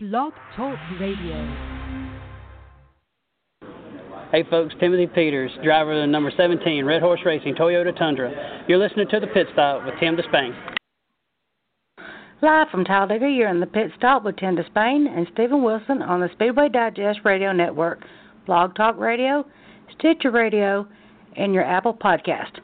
Blog Talk Radio. Hey folks, Timothy Peters, driver of the number 17 Red Horse Racing Toyota Tundra. You're listening to the Pit Stop with Tim Disspain. Live from Talladega, you're in the Pit Stop with Tim Disspain and Steven Wilson on the Speedway Digest Radio Network, Blog Talk Radio, Stitcher Radio, and your Apple Podcast.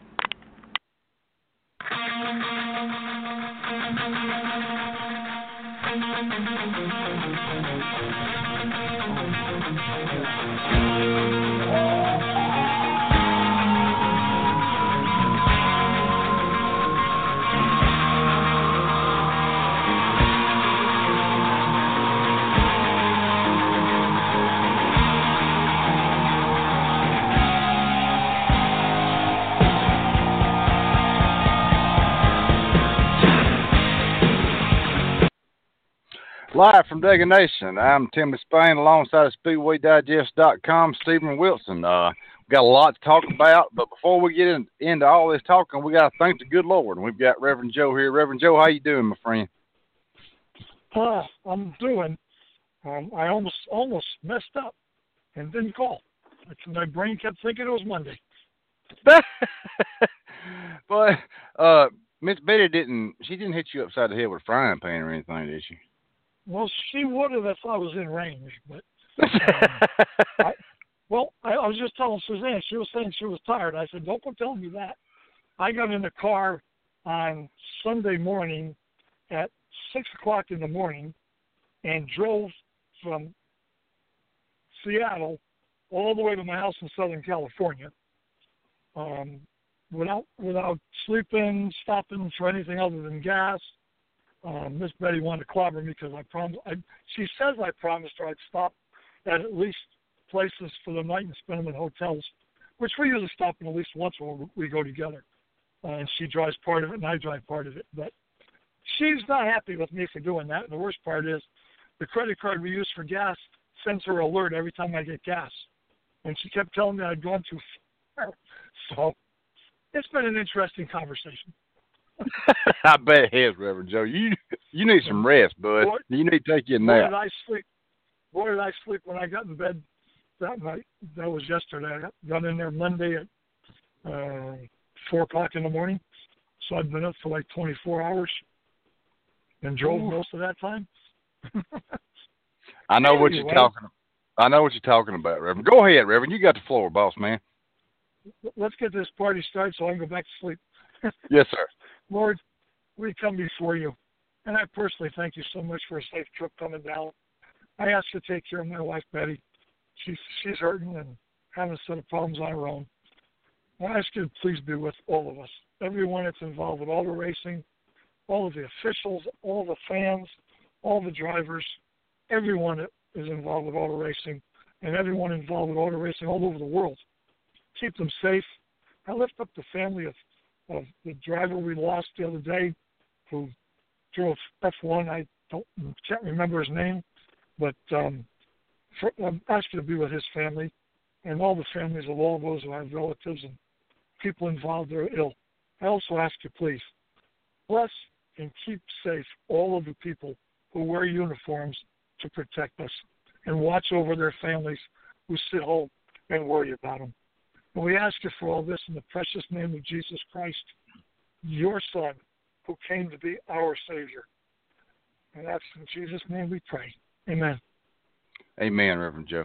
Live from Dega Nation, I'm Tim Spain alongside of SpeedwayDigest.com, Steven Wilson. Uh, we got a lot to talk about, but before we get in, into all this talking, we got to thank the good Lord. And we've got Reverend Joe here. Reverend Joe, how you doing, my friend? Uh, I'm doing. Um, I almost almost messed up and didn't call. My brain kept thinking it was Monday. but uh, Miss Betty didn't. She didn't hit you upside the head with a frying pan or anything, did she? Well, she would have if I was in range, but um, I, well, I, I was just telling Suzanne. She was saying she was tired. I said, "Don't go telling me that." I got in the car on Sunday morning at six o'clock in the morning and drove from Seattle all the way to my house in Southern California, um, without without sleeping, stopping for anything other than gas um, Miss Betty wanted to clobber me because I promised. I, she says I promised her I'd stop at at least places for the night and spend them in hotels, which we usually stop in at least once when we go together. Uh, and she drives part of it, and I drive part of it. But she's not happy with me for doing that. And the worst part is, the credit card we use for gas sends her alert every time I get gas, and she kept telling me I'd gone too far. So it's been an interesting conversation. I bet it has, Reverend Joe. You you need some rest, bud. You need to take your nap. Boy, did I sleep? Boy, did I sleep when I got in bed that night. That was yesterday. I got in there Monday at uh, four o'clock in the morning, so I'd been up for like 24 hours and drove Ooh. most of that time. I know anyway, what you're talking. I know what you're talking about, Reverend. Go ahead, Reverend. You got the floor, boss man. Let's get this party started so I can go back to sleep. yes, sir. Lord, we come before you. And I personally thank you so much for a safe trip coming down. I ask you to take care of my wife, Betty. She's, she's hurting and having a set of problems on her own. I ask you to please be with all of us, everyone that's involved with all the racing, all of the officials, all the fans, all the drivers, everyone that is involved with auto racing, and everyone involved with auto racing all over the world. Keep them safe. I lift up the family of of the driver we lost the other day who drove F1. I don't can't remember his name, but um, for, I'm asking to be with his family and all the families of all those who have relatives and people involved that are ill. I also ask you, please, bless and keep safe all of the people who wear uniforms to protect us and watch over their families who sit home and worry about them. And we ask you for all this in the precious name of Jesus Christ, your Son, who came to be our Savior. And that's in Jesus' name we pray. Amen. Amen, Reverend Joe.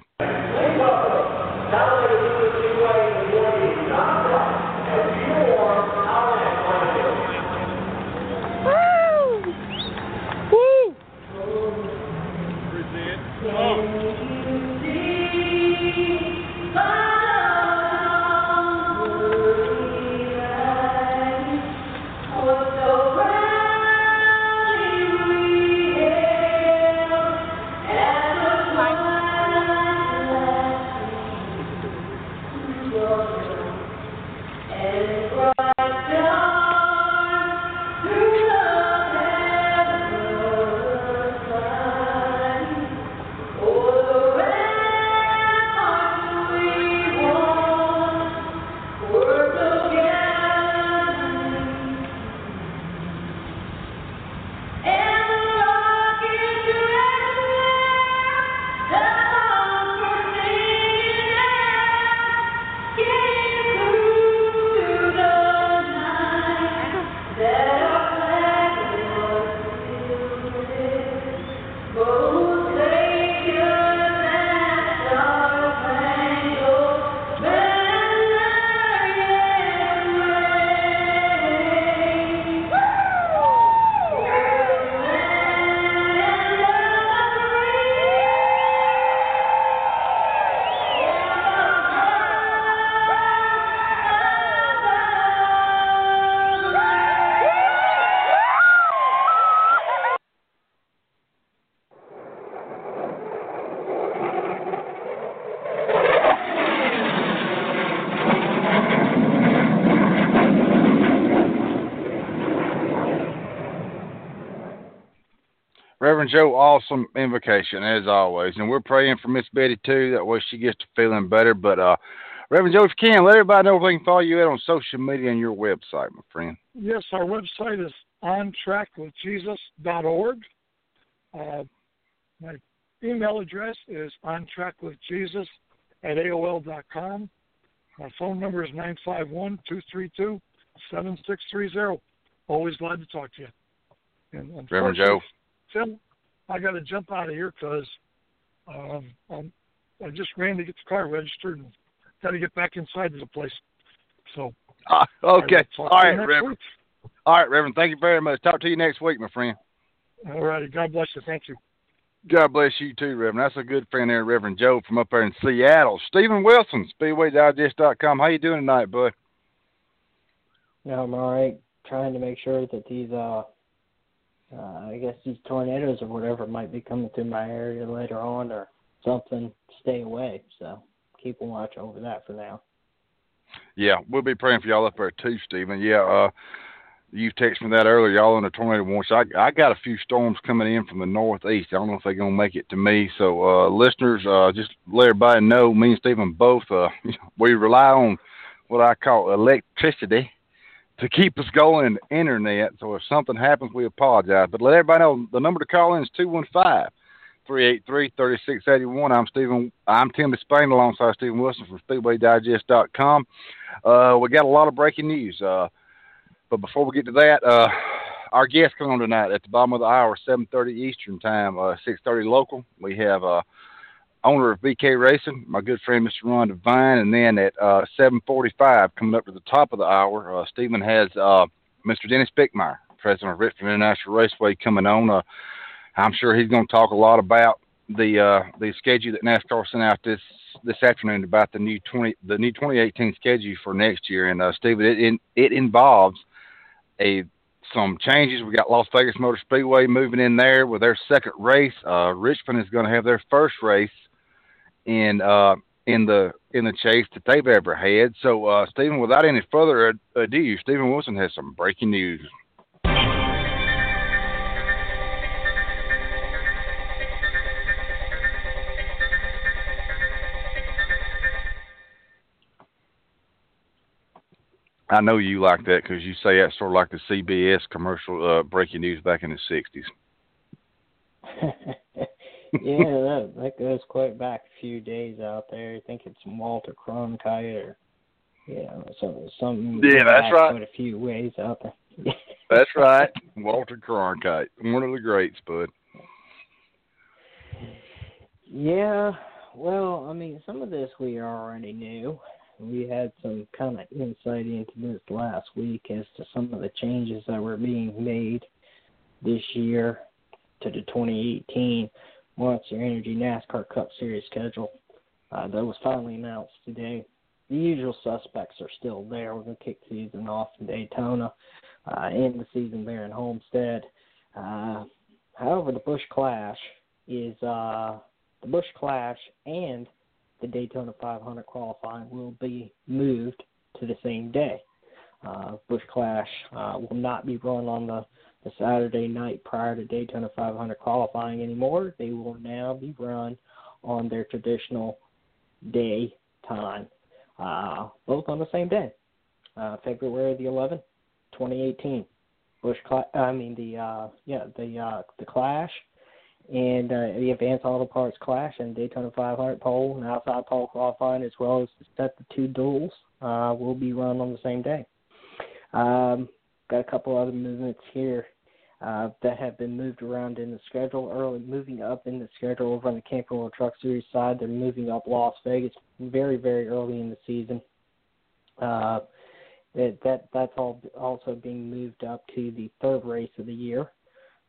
Reverend Joe, awesome invocation as always, and we're praying for Miss Betty too. That way she gets to feeling better. But uh, Reverend Joe, if you can, let everybody know where they can follow you at on social media and your website, my friend. Yes, our website is ontrackwithjesus.org. Uh, my email address is ontrackwithjesus at AOL.com. My phone number is 951 232 7630. Always glad to talk to you. And Reverend Joe. Tim, I got to jump out of here because um, I'm, I just ran to get the car registered and got to get back inside to the place. So. Uh, okay. All right, Reverend. Week. All right, Reverend. Thank you very much. Talk to you next week, my friend. All righty. God bless you. Thank you. God bless you too, Reverend. That's a good friend there, Reverend Joe from up there in Seattle. Steven Wilson, SpeedwayDigest.com. How you doing tonight, bud? Yeah, I'm all right. Trying to make sure that these, uh, uh, I guess these tornadoes or whatever might be coming through my area later on or something stay away. So keep a watch over that for now. Yeah, we'll be praying for y'all up there too, Steven. Yeah, uh, you texted me that earlier. Y'all in a tornado watch. I, I got a few storms coming in from the northeast. I don't know if they're gonna make it to me. So uh, listeners, uh, just let everybody know. Me and Steven both. Uh, we rely on what I call electricity to keep us going. Internet. So if something happens, we apologize. But let everybody know the number to call in is two one five. 383-3681. I'm Steven. I'm Tim Spain alongside Steven Wilson from SpeedwayDigest.com. Uh, we got a lot of breaking news. Uh, but before we get to that, uh, our guest coming on tonight at the bottom of the hour, 7:30 Eastern Time, uh, 6:30 local. We have uh, owner of BK Racing, my good friend Mr. Ron Devine, and then at uh, 7:45, coming up to the top of the hour, uh, Steven has uh, Mr. Dennis Bickmeier, president of Richmond International Raceway, coming on. Uh, I'm sure he's going to talk a lot about the uh, the schedule that NASCAR sent out this this afternoon about the new 20 the new 2018 schedule for next year. And uh, Steven, it it, it involves a some changes. We got Las Vegas Motor Speedway moving in there with their second race. Uh, Richmond is going to have their first race in uh, in the in the chase that they've ever had. So, uh, Steven, without any further ado, Steven Wilson has some breaking news. I know you like that because you say that's sort of like the CBS commercial uh, breaking news back in the '60s. yeah, that, that goes quite back a few days out there. I think it's Walter Cronkite or yeah, some some yeah, that's right. Quite a few ways out there. that's right, Walter Cronkite, one of the greats, bud. Yeah, well, I mean, some of this we already knew we had some kind of insight into this last week as to some of the changes that were being made this year to the 2018 Monster Energy NASCAR Cup Series schedule. Uh, that was finally announced today. The usual suspects are still there. We're going to kick season off in Daytona, uh, end the season there in Homestead. Uh, however, the Busch Clash is uh, the Busch Clash and the Daytona 500 qualifying will be moved to the same day. Uh, Busch Clash uh, will not be run on the, the Saturday night prior to Daytona 500 qualifying anymore. They will now be run on their traditional day time, uh, both on the same day, uh, February the 11th, 2018. Busch, I mean the uh, yeah the uh, the Clash and uh, the Advanced Auto Parts Clash and Daytona 500 pole and outside pole qualifying, as well as the set the two duels, uh, will be run on the same day. Um, got a couple other movements here uh, that have been moved around in the schedule. Early moving up in the schedule over on the Camping World Truck Series side, they're moving up Las Vegas very very early in the season. Uh, that that that's all also being moved up to the third race of the year.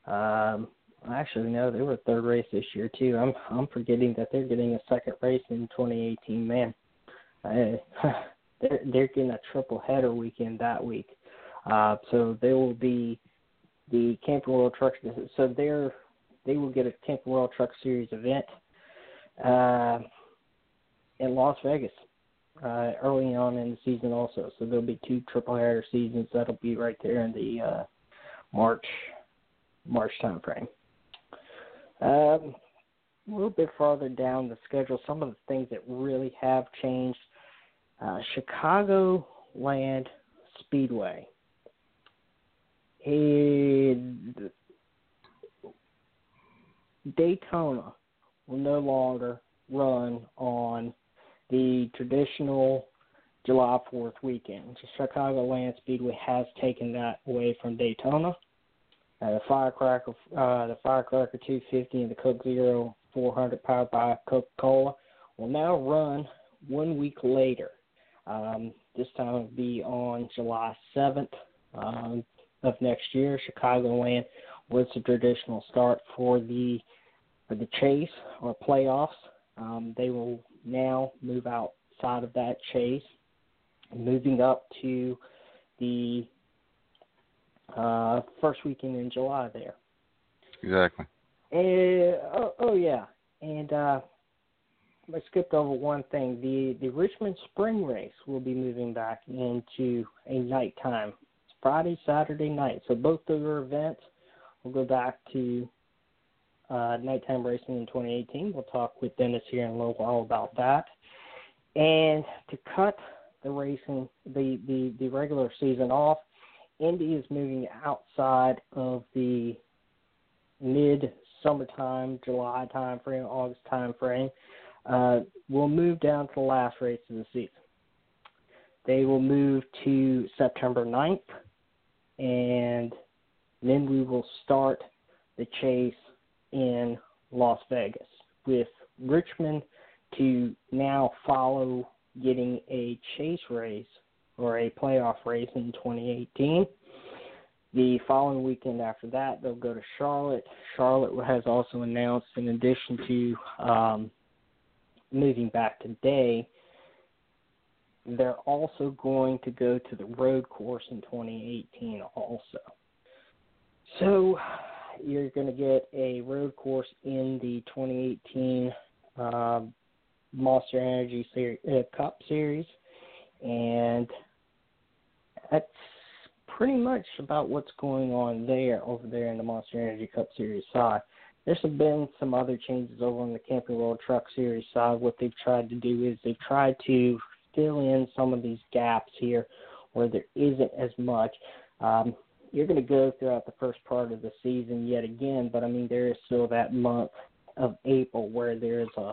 Um, Actually, no, they were third race this year too. I'm I'm forgetting that they're getting a second race in 2018. Man, I, they're they're getting a triple header weekend that week. Uh, so they will be the Camping World Truck. So they're they will get a Camping World Truck Series event uh, in Las Vegas uh, early on in the season also. So there'll be two triple header seasons that'll be right there in the uh, March March time frame. Um, a little bit farther down the schedule, some of the things that really have changed. Uh, Chicago Land Speedway. And Daytona will no longer run on the traditional July 4th weekend. Chicagoland Speedway has taken that away from Daytona. Uh, the Firecracker, uh, the Firecracker 250 and the Coke Zero 400 powered by Coca-Cola will now run one week later. Um, this time it'll be on July 7th um, of next year. Chicagoland was the traditional start for the for the chase or playoffs. Um, they will now move outside of that chase, moving up to the uh, first weekend in July there. Exactly. And, oh, oh yeah, and uh, I skipped over one thing. The the Richmond Spring Race will be moving back into a nighttime. Friday, Saturday night. So both of their events will go back to uh, nighttime racing in 2018. We'll talk with Dennis here in a little while about that. And to cut the racing, the, the, the regular season off, Indy is moving outside of the mid summertime, July time frame, August time frame. Uh, will move down to the last race of the season. They will move to September 9th, and then we will start the chase in Las Vegas with Richmond to now follow getting a chase race or a playoff race in 2018. The following weekend after that, they'll go to Charlotte. Charlotte has also announced, in addition to um, moving back today, they're also going to go to the road course in 2018 also. So you're going to get a road course in the 2018 uh, Monster Energy Series, uh, Cup Series, and that's pretty much about what's going on there over there in the Monster Energy Cup Series side. There's been some other changes over on the Camping World Truck Series side. What they've tried to do is they've tried to fill in some of these gaps here where there isn't as much. Um, you're going to go throughout the first part of the season yet again, but I mean there is still that month of April where there is a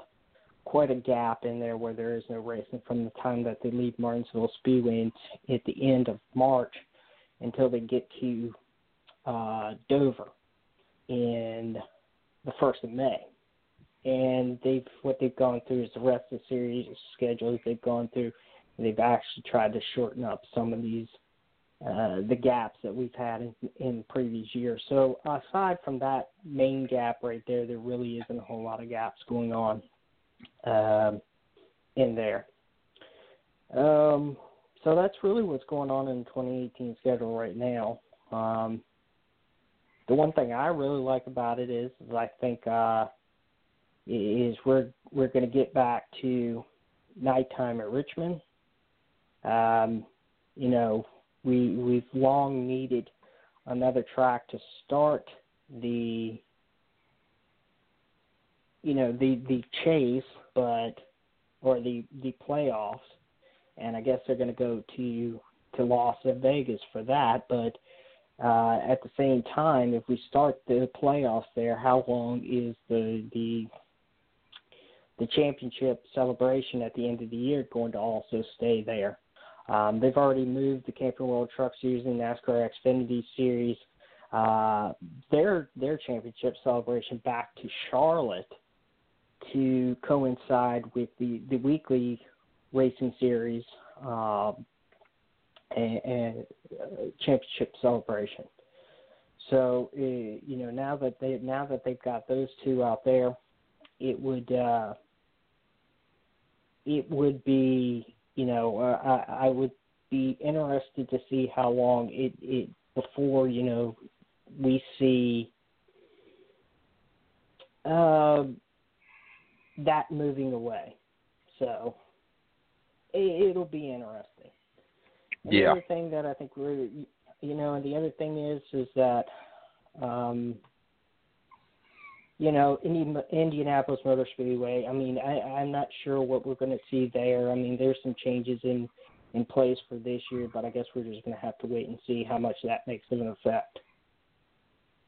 quite a gap in there where there is no racing from the time that they leave Martinsville Speedway at the end of March until they get to uh, Dover in the first of May. And they've what they've gone through is the rest of the series schedules they've gone through. They've actually tried to shorten up some of these uh, the gaps that we've had in, in previous years. So aside from that main gap right there, there really isn't a whole lot of gaps going on um, in there. Um, so that's really what's going on in the 2018 schedule right now. Um, the one thing I really like about it is, is I think uh, is we're we're going to get back to nighttime at Richmond. Um, you know, we we've long needed another track to start the you know the the chase, but or the the playoffs, and I guess they're going to go to to Las Vegas for that. But uh, at the same time, if we start the playoffs there, how long is the the the championship celebration at the end of the year going to also stay there? Um, they've already moved the Camping World Truck Series and NASCAR Xfinity Series uh, their their championship celebration back to Charlotte to coincide with the the weekly racing series uh, and, and uh, championship celebration. So uh, you know now that they now that they've got those two out there, it would uh, it would be you know, uh, I, I would be interested to see how long it, it before you know we see uh, that moving away. So it, it'll be interesting. Yeah. The other thing that I think we're, you know, and the other thing is, is that um, you know, Indi- Indianapolis Motor Speedway. I mean, I, I'm not sure what we're going to see there. I mean, there's some changes in in place for this year, but I guess we're just going to have to wait and see how much that makes of an effect.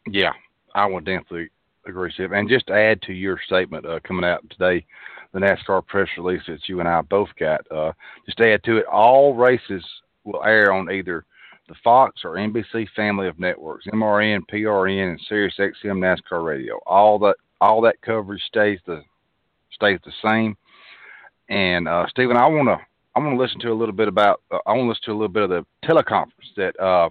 Yeah, I would definitely agree, Steve. And just to add to your statement uh, coming out today, the NASCAR press release that you and I both got, uh, just to add to it, all races will air on either the Fox or NBC family of networks, MRN, PRN, and SiriusXM NASCAR Radio. All that all that coverage stays the stays the same. And uh, Steven, I want to I want to listen to a little bit about uh, I want to listen to a little bit of the teleconference that uh,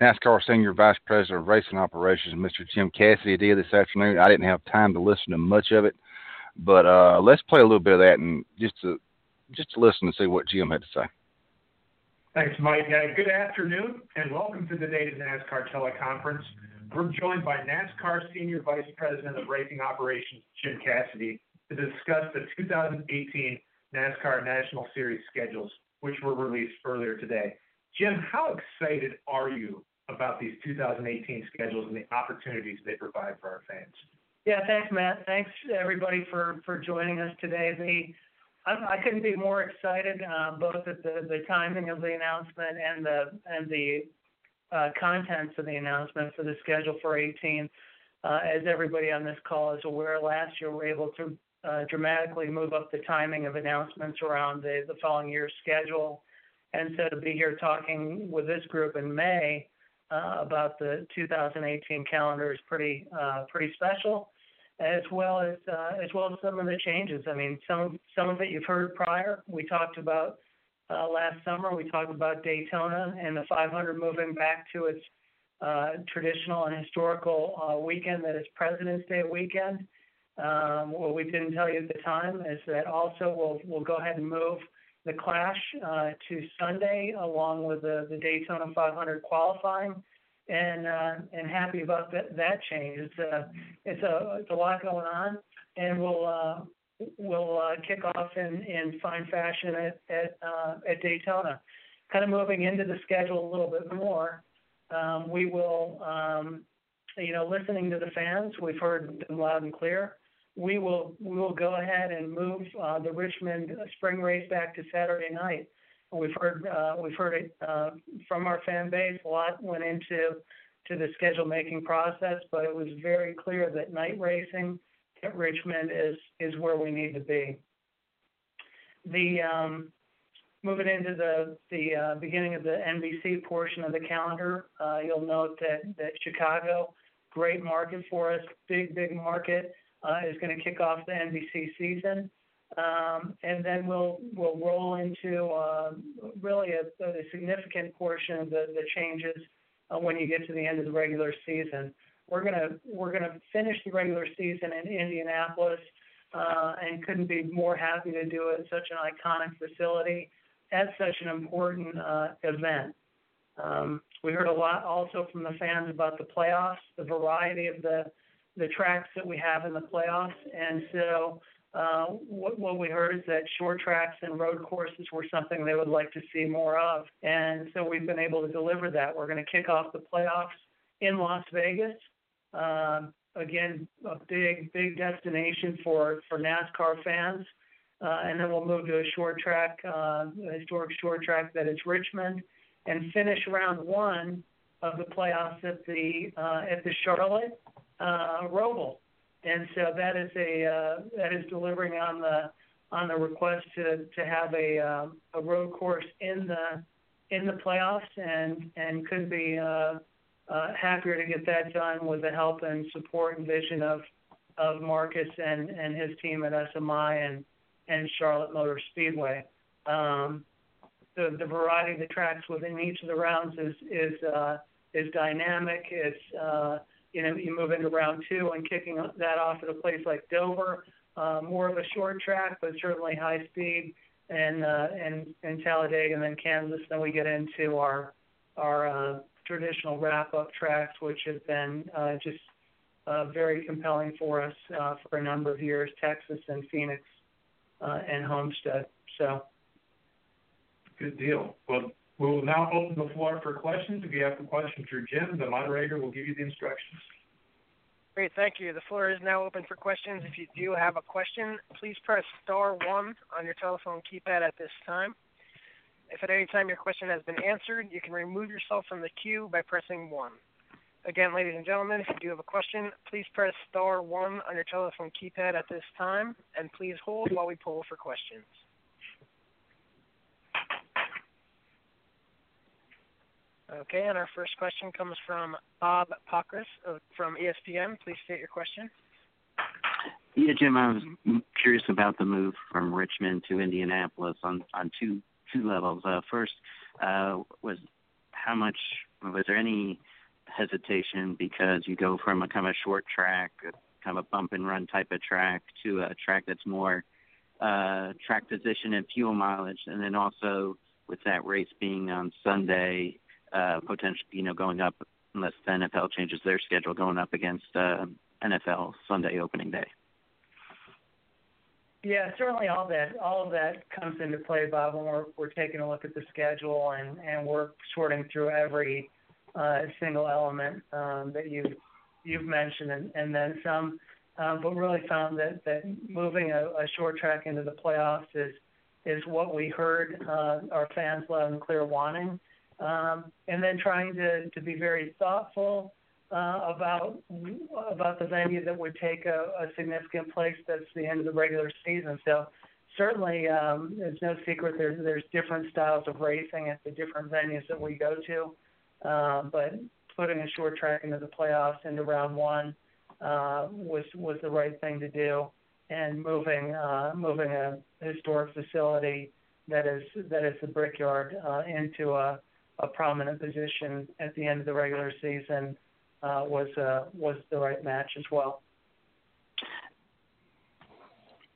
NASCAR Senior Vice President of Racing Operations, Mr. Jim Cassidy, did this afternoon. I didn't have time to listen to much of it, but uh, let's play a little bit of that and just to just to listen and see what Jim had to say. Thanks, Mike. Uh, good afternoon, and welcome to the Data NASCAR teleconference. We're joined by NASCAR Senior Vice President of Racing Operations, Jim Cassidy, to discuss the 2018 NASCAR National Series schedules, which were released earlier today. Jim, how excited are you about these 2018 schedules and the opportunities they provide for our fans? Yeah, thanks, Matt. Thanks everybody for joining us today. I couldn't be more excited, uh, both at the, the timing of the announcement and the and the uh, contents of the announcement for the schedule for 18. Uh, as everybody on this call is aware, last year we were able to uh, dramatically move up the timing of announcements around the, the following year's schedule. And so to be here talking with this group in May uh, about the 2018 calendar is pretty uh, pretty special as well as uh, as well as some of the changes. I mean, some some of it you've heard prior. We talked about uh, last summer. We talked about Daytona and the 500 moving back to its uh, traditional and historical uh, weekend that is President's Day weekend. Um, what we didn't tell you at the time is that also we'll we'll go ahead and move the Clash uh, to Sunday along with the, the Daytona 500 qualifying and uh, and happy about that, that change. It's a it's a it's a lot going on, and we'll uh, we'll uh, kick off in, in fine fashion at at, uh, at Daytona. Kind of moving into the schedule a little bit more, um, we will um, you know listening to the fans. We've heard them loud and clear. We will we will go ahead and move uh, the Richmond spring race back to Saturday night. We've heard uh, we've heard it uh, from our fan base. A lot went into to the schedule making process, but it was very clear that night racing at Richmond is is where we need to be. The um, moving into the the uh, beginning of the NBC portion of the calendar, uh, you'll note that that Chicago, great market for us, big big market, uh, is going to kick off the NBC season. Um, and then we'll we'll roll into uh, really a, a significant portion of the, the changes uh, when you get to the end of the regular season. We're gonna we're gonna finish the regular season in Indianapolis, uh, and couldn't be more happy to do it. Such an iconic facility, at such an important uh, event. Um, we heard a lot also from the fans about the playoffs, the variety of the the tracks that we have in the playoffs, and so uh, what, what we heard is that short tracks and road courses were something they would like to see more of. And so we've been able to deliver that. We're going to kick off the playoffs in Las Vegas. Um, again, a big, big destination for, for NASCAR fans. Uh, and then we'll move to a short track, uh, a historic short track that is Richmond, and finish round one of the playoffs at the uh, at the Charlotte uh, Roval and so that is a uh, that is delivering on the on the request to to have a um, a road course in the in the playoffs and and could be uh, uh, happier to get that done with the help and support and vision of of Marcus and and his team at SMI and and Charlotte Motor Speedway. Um, the the variety of the tracks within each of the rounds is is uh, is dynamic. It's uh, you know, you move into round two and kicking that off at a place like Dover, uh, more of a short track, but certainly high speed, and uh, and and Talladega, and then Kansas. Then we get into our our uh, traditional wrap up tracks, which have been uh, just uh, very compelling for us uh, for a number of years, Texas and Phoenix uh, and Homestead. So. Good deal. Well, we will now open the floor for questions. If you have a question for Jim, the moderator will give you the instructions. Great, thank you. The floor is now open for questions. If you do have a question, please press star one on your telephone keypad at this time. If at any time your question has been answered, you can remove yourself from the queue by pressing one. Again, ladies and gentlemen, if you do have a question, please press star one on your telephone keypad at this time, and please hold while we poll for questions. Okay, and our first question comes from Bob Pockrass of, from ESPN. Please state your question. Yeah, Jim, I was curious about the move from Richmond to Indianapolis on on two two levels. Uh, first, uh, was how much was there any hesitation because you go from a kind of a short track, kind of a bump and run type of track, to a track that's more uh, track position and fuel mileage, and then also with that race being on Sunday, uh, potentially, you know, going up unless the NFL changes their schedule, going up against uh, NFL Sunday opening day. Yeah, certainly all that all of that comes into play, Bob, when we're we're taking a look at the schedule and and we're sorting through every uh, single element um, that you you've mentioned and, and then some. Um, but really found that that moving a, a short track into the playoffs is is what we heard uh, our fans loud and clear wanting um, and then trying to, to be very thoughtful uh, about about the venue that would take a, a significant place that's the end of the regular season. So certainly, um, it's no secret there's there's different styles of racing at the different venues that we go to, uh, but putting a short track into the playoffs into round one uh, was was the right thing to do, and moving uh, moving a historic facility that is that is the Brickyard uh, into a a prominent position at the end of the regular season uh, was uh, was the right match as well.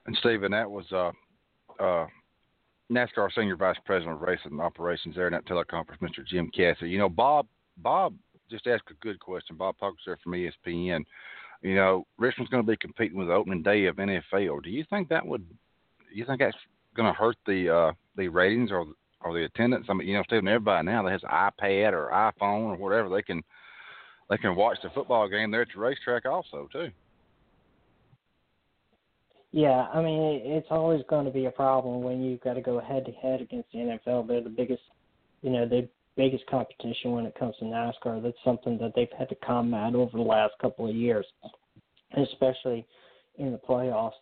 And Steven, that was uh, uh, NASCAR Senior Vice President of Racing and Operations there in that teleconference, Mr. Jim Cassidy. You know, Bob Bob just asked a good question. Bob Pockrass there from ESPN. You know, Richmond's going to be competing with the opening day of NFL. Do you think that would? You think that's going to hurt the uh, the ratings or or the attendance. I mean, you know, Steven, everybody now that has iPad or iPhone or whatever, they can they can watch the football game there at the racetrack also too. Yeah, I mean, it's always going to be a problem when you've got to go head to head against the NFL. They're the biggest, you know, the biggest competition when it comes to NASCAR. That's something that they've had to combat over the last couple of years, especially in the playoffs.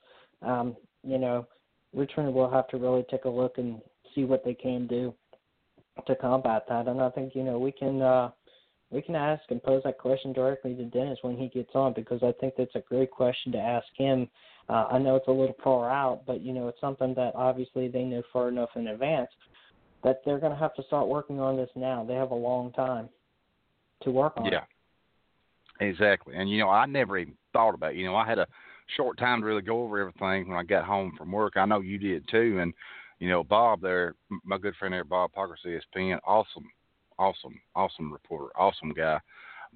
Um, you know, Richmond will have to really take a look and see what they can do to combat that. And I think you know we can uh, we can ask and pose that question directly to Dennis when he gets on because I think that's a great question to ask him. Uh, I know it's a little far out, but you know it's something that obviously they know far enough in advance that they're going to have to start working on this now. They have a long time to work on. Yeah, exactly. And you know I never even thought about. It. You know I had a short time to really go over everything when I got home from work. I know you did too, and you know, Bob there, my good friend there, Bob Pockrass, ESPN, awesome, awesome, awesome reporter, awesome guy.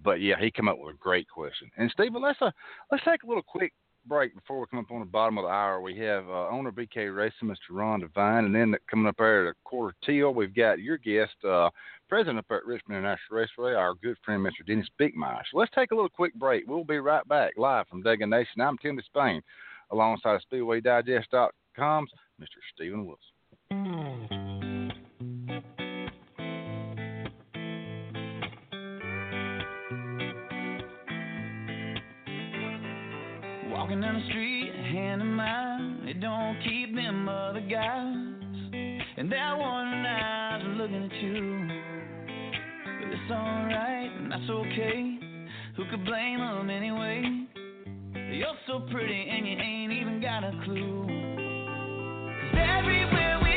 But yeah, he came up with a great question. And Steven, let's uh, let's take a little quick break before we come up on the bottom of the hour. We have uh, owner BK Racing, Mr. Ron Devine, and then coming up there at a quarter till, we've got your guest, uh, president up at Richmond International Raceway, our good friend Mr. Dennis Bickmeier. So let's take a little quick break. We'll be right back live from Dega Nation. I'm Tim Spain, alongside SpeedwayDigest.com's Mr. Steven Wilson. Walking down the street, hand in mine, it don't keep them other guys. And that one eyes looking at you. But it's alright, and that's okay. Who could blame them anyway? You're so pretty and you ain't even got a clue. Cause everywhere you're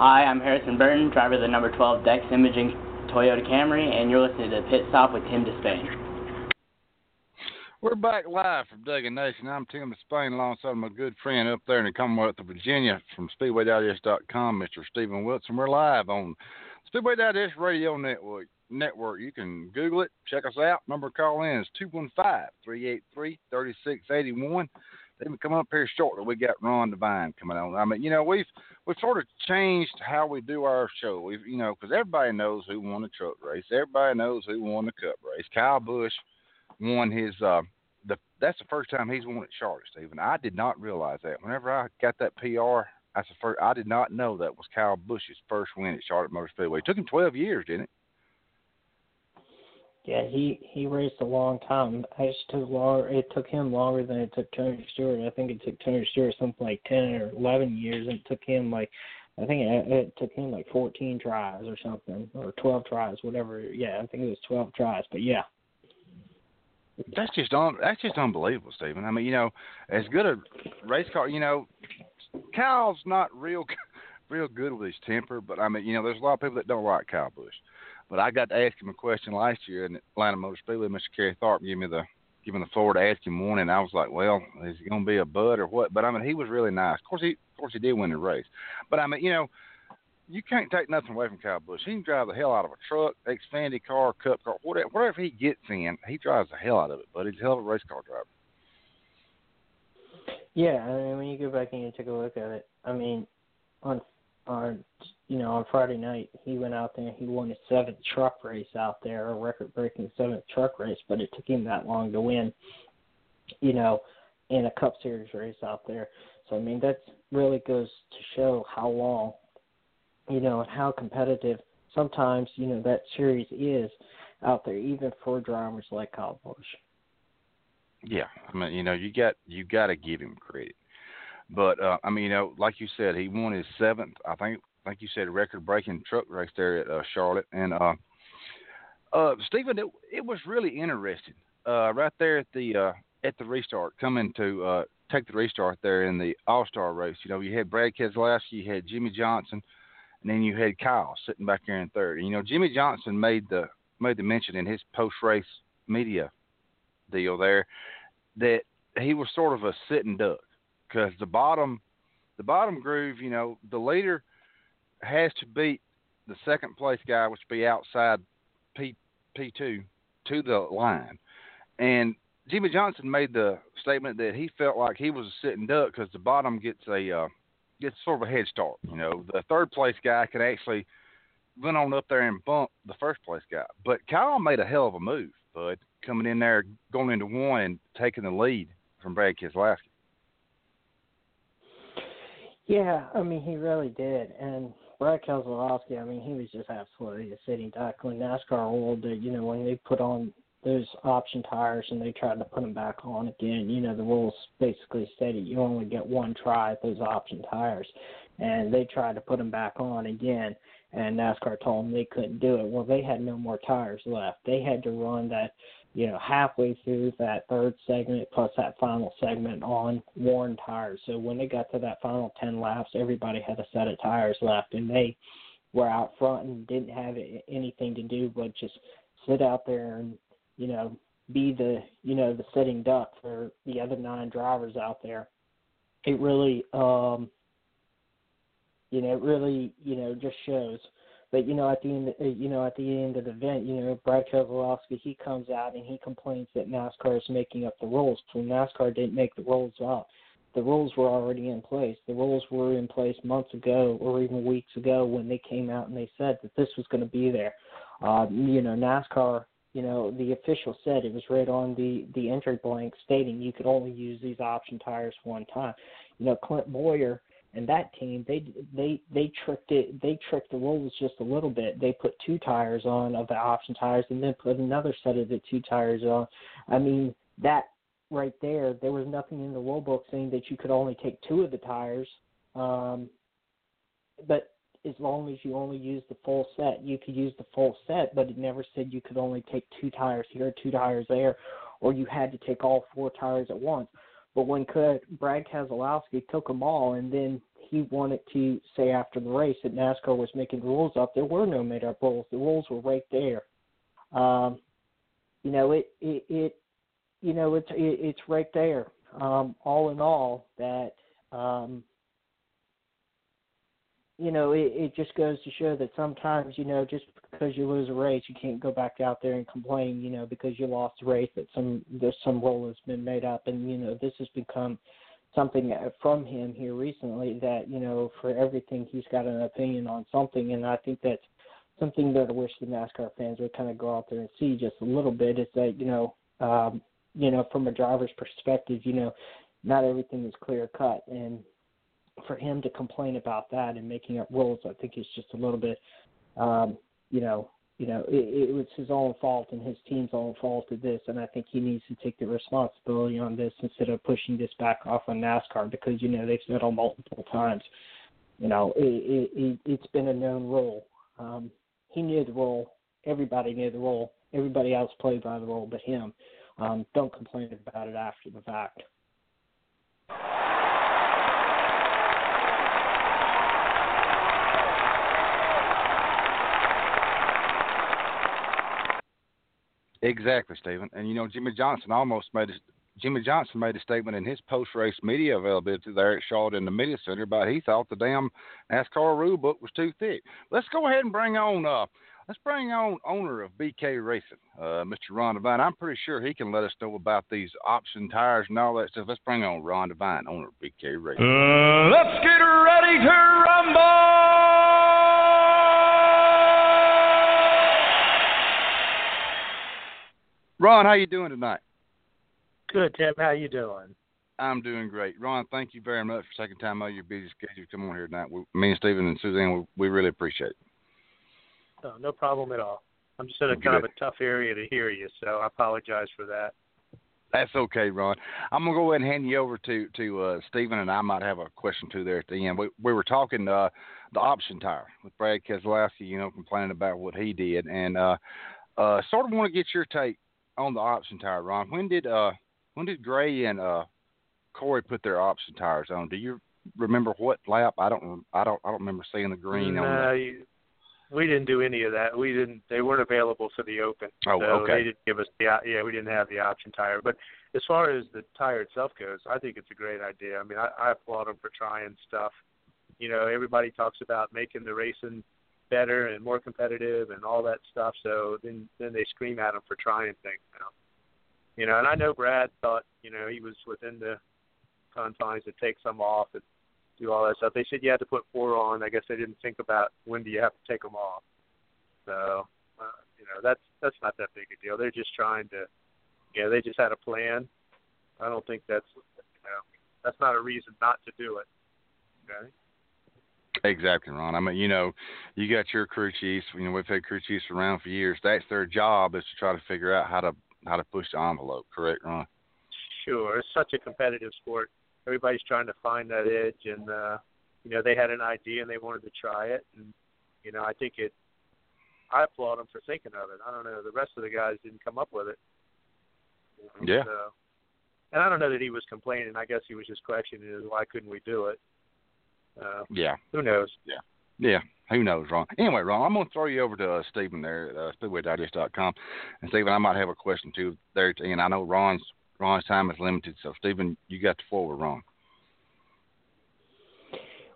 Hi, I'm Harrison Burton, driver of the number 12 Dex Imaging Toyota Camry, and you're listening to Pit Stop with Tim Disspain. We're back live from Dega Nation. I'm Tim Disspain alongside my good friend up there in the Commonwealth of Virginia from SpeedwayDigest.com, Mr. Steven Wilson. We're live on Speedway Digest Radio Network. Network. You can Google it, check us out. Number call in is 215 383 3681 even coming up here shortly, we got Ron Devine coming on. I mean, you know, we've we've sort of changed how we do our show. We've, you know, because everybody knows who won the truck race. Everybody knows who won the Cup race. Kyle Busch won his. Uh, the that's the first time he's won at Charlotte, Steven. I did not realize that. Whenever I got that PR, that's the first. I did not know that was Kyle Busch's first win at Charlotte Motor Speedway. It took him twelve years, didn't it? Yeah, he he raced a long time. It took long. It took him longer than it took Tony Stewart. I think it took Tony Stewart something like ten or eleven years, and it took him like I think it, it took him like fourteen tries or something, or twelve tries, whatever. Yeah, I think it was twelve tries. But yeah, That's just un, that's just unbelievable, Steven. I mean, you know, as good a race car, you know, Kyle's not real real good with his temper, but I mean, you know, there's a lot of people that don't like Kyle Busch. But I got to ask him a question last year in Atlanta Motor Speedway. Mr. Kerry Tharp gave me the give me the floor to ask him one, and I was like, well, is he going to be a bud or what? But I mean, he was really nice. Of course, he of course he did win the race. But I mean, you know, you can't take nothing away from Kyle Busch. He can drive the hell out of a truck, Xfinity car, Cup car, whatever, whatever he gets in, he drives the hell out of it. But he's a hell of a race car driver. yeah. I mean, when you go back and you take a look at it, I mean, on on you know on Friday night he went out there and he won his seventh truck race out there, a record breaking seventh truck race, but it took him that long to win. You know, in a Cup Series race out there. So I mean, that really goes to show how long, you know, and how competitive sometimes you know that series is out there, even for drivers like Kyle Busch. Yeah, I mean, you know, you got you got to give him credit. But uh, I mean, you know, like you said, he won his seventh. I think, like you said, record-breaking truck race there at uh, Charlotte. And uh, uh, Steven, it, it was really interesting. Uh, right there at the uh, at the restart, coming to uh, take the restart there in the All Star race. You know, you had Brad Keselowski, you had Jimmie Johnson, and then you had Kyle sitting back there in third. And, you know, Jimmie Johnson made the made the mention in his post race media deal there that he was sort of a sitting duck because the bottom the bottom groove, you know, the leader has to beat the second place guy, which would be outside P P two to the line. And Jimmie Johnson made the statement that he felt like he was a sitting duck because the bottom gets a uh, gets sort of a head start. You know, the third place guy can actually run on up there and bump the first place guy. But Kyle made a hell of a move, bud, coming in there, going into one and taking the lead from Brad Keselowski. Yeah, I mean he really did, and Brad Keselowski, I mean he was just absolutely a sitting duck when NASCAR ruled that you know when they put on those option tires and they tried to put them back on again. You know the rules basically stated you only get one try at those option tires, and they tried to put them back on again, and NASCAR told them they couldn't do it. Well, they had no more tires left. They had to run that you know, halfway through that third segment plus that final segment on worn tires. So when they got to that final 10 laps, everybody had a set of tires left and they were out front and didn't have anything to do but just sit out there and, you know, be the, you know, the sitting duck for the other nine drivers out there. It really, um, you know, it really, you know, just shows but you know, at the end, uh, you know, at the end of the event, you know, Brad Keselowski he comes out and he complains that NASCAR is making up the rules. So NASCAR didn't make the rules up. the rules were already in place. The rules were in place months ago or even weeks ago when they came out and they said that this was going to be there. Uh, you know, NASCAR, you know, the official said it was right on the the entry blank stating you could only use these option tires one time. You know, Clint Bowyer and that team they they they tricked it they tricked the rules just a little bit. They put two tires on of the option tires and then put another set of the two tires on. I mean that right there there was nothing in the rule book saying that you could only take two of the tires. Um but as long as you only use the full set you could use the full set but it never said you could only take two tires here two tires there or you had to take all four tires at once but when Brad Keselowski took them all, and then he wanted to say after the race that NASCAR was making rules up, there were no made-up rules. The rules were right there. Um, you know, it, it, it, you know, it's, it, it's right there. Um, all in all, that um, you know, it, it just goes to show that sometimes, you know, just because you lose a race, you can't go back out there and complain, you know, because you lost a race that some there's some role has been made up, and you know, this has become something from him here recently that you know, for everything he's got an opinion on something, and I think that's something that I wish the NASCAR fans would kind of go out there and see just a little bit is that you know, um, you know, from a driver's perspective, you know, not everything is clear cut, and for him to complain about that and making up rules, I think is just a little bit, um, you know, you know, it, it was his own fault and his team's own fault of this, and I think he needs to take the responsibility on this instead of pushing this back off on NASCAR because you know they've said on multiple times, you know, it, it, it, it's been a known rule. Um, he knew the rule. Everybody knew the rule. Everybody else played by the rule, but him. Um, don't complain about it after the fact. Exactly, Steven. And you know, Jimmie Johnson almost made a, Jimmie Johnson made a statement in his post-race media availability there at Charlotte in the Media Center about he thought the damn NASCAR rule book was too thick. Let's go ahead and bring on uh, let's bring on owner of BK Racing, uh, Mr. Ron Devine. I'm pretty sure he can let us know about these option tires and all that stuff. Let's bring on Ron Devine, owner of BK Racing. Uh, let's get ready to rumble! Ron, how you doing tonight? Good, Tim. How you doing? I'm doing great. Ron, thank you very much for taking time out of your busy schedule to come on here tonight. We, me and Steven and Suzanne, we, we really appreciate it. No, no problem at all. I'm just in a kind of a tough area to hear you, so I apologize for that. That's okay, Ron. I'm gonna go ahead and hand you over to to uh, Steven, and I might have a question too there at the end. We we were talking uh, the option tire with Brad Keselowski, you know, complaining about what he did, and uh, uh, sort of want to get your take on the option tire, Ron. When did uh when did Gray and uh Corey put their option tires on? Do you remember what lap? I don't I don't I don't remember seeing the green no, on the we didn't do any of that. We didn't. They weren't available for the open. Oh, so okay. They didn't give us the. Yeah, we didn't have the option tire. But as far as the tire itself goes, I think it's a great idea. I mean, I, I applaud them for trying stuff. You know, everybody talks about making the racing better and more competitive and all that stuff. So then then they scream at him for trying things now. You know, and I know Brad thought you know he was within the confines to take some off and do all that stuff. They said you had to put four on. I guess they didn't think about when do you have to take them off. So uh, you know that's that's not that big a deal. They're just trying to, yeah, they just had a plan. I don't think that's you know that's not a reason not to do it. Okay. Exactly, Ron. I mean, you know, you got your crew chiefs. You know, we've had crew chiefs around for years. That's their job is to try to figure out how to how to push the envelope. Correct, Ron? Sure. It's such a competitive sport. Everybody's trying to find that edge, and uh, you know, they had an idea and they wanted to try it, and you know, I think it. I applaud them for thinking of it. I don't know. The rest of the guys didn't come up with it. Yeah. So, and I don't know that he was complaining. I guess he was just questioning why couldn't we do it. Uh, yeah. Who knows? Yeah. Yeah. Who knows, Ron? Anyway, Ron, I'm going to throw you over to uh, Steven there at uh, SpeedwayDigest.com. And Steven, I might have a question too there. And I know Ron's Ron's time is limited, so Steven, you got the floor, Ron.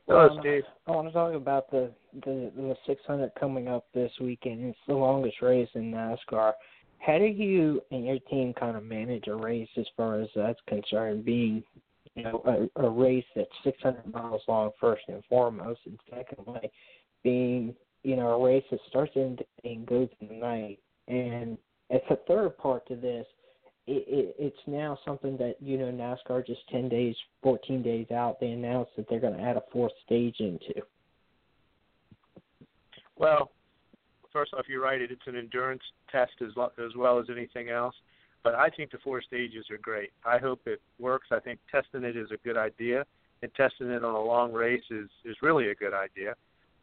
Well, um, I want to talk about the, the the 600 coming up this weekend. It's the longest race in NASCAR. How do you and your team kind of manage a race as far as that's concerned? Being you know a, a race that's 600 miles long first and foremost, and secondly, being you know a race that starts in the day and goes in the night. And as a third part to this, it, it, it's now something that you know NASCAR just 10 days, 14 days out, they announced that they're going to add a fourth stage into. Well, first off, you're right. It's an endurance test as, lo- as well as anything else. But I think the four stages are great. I hope it works. I think testing it is a good idea, and testing it on a long race is is really a good idea.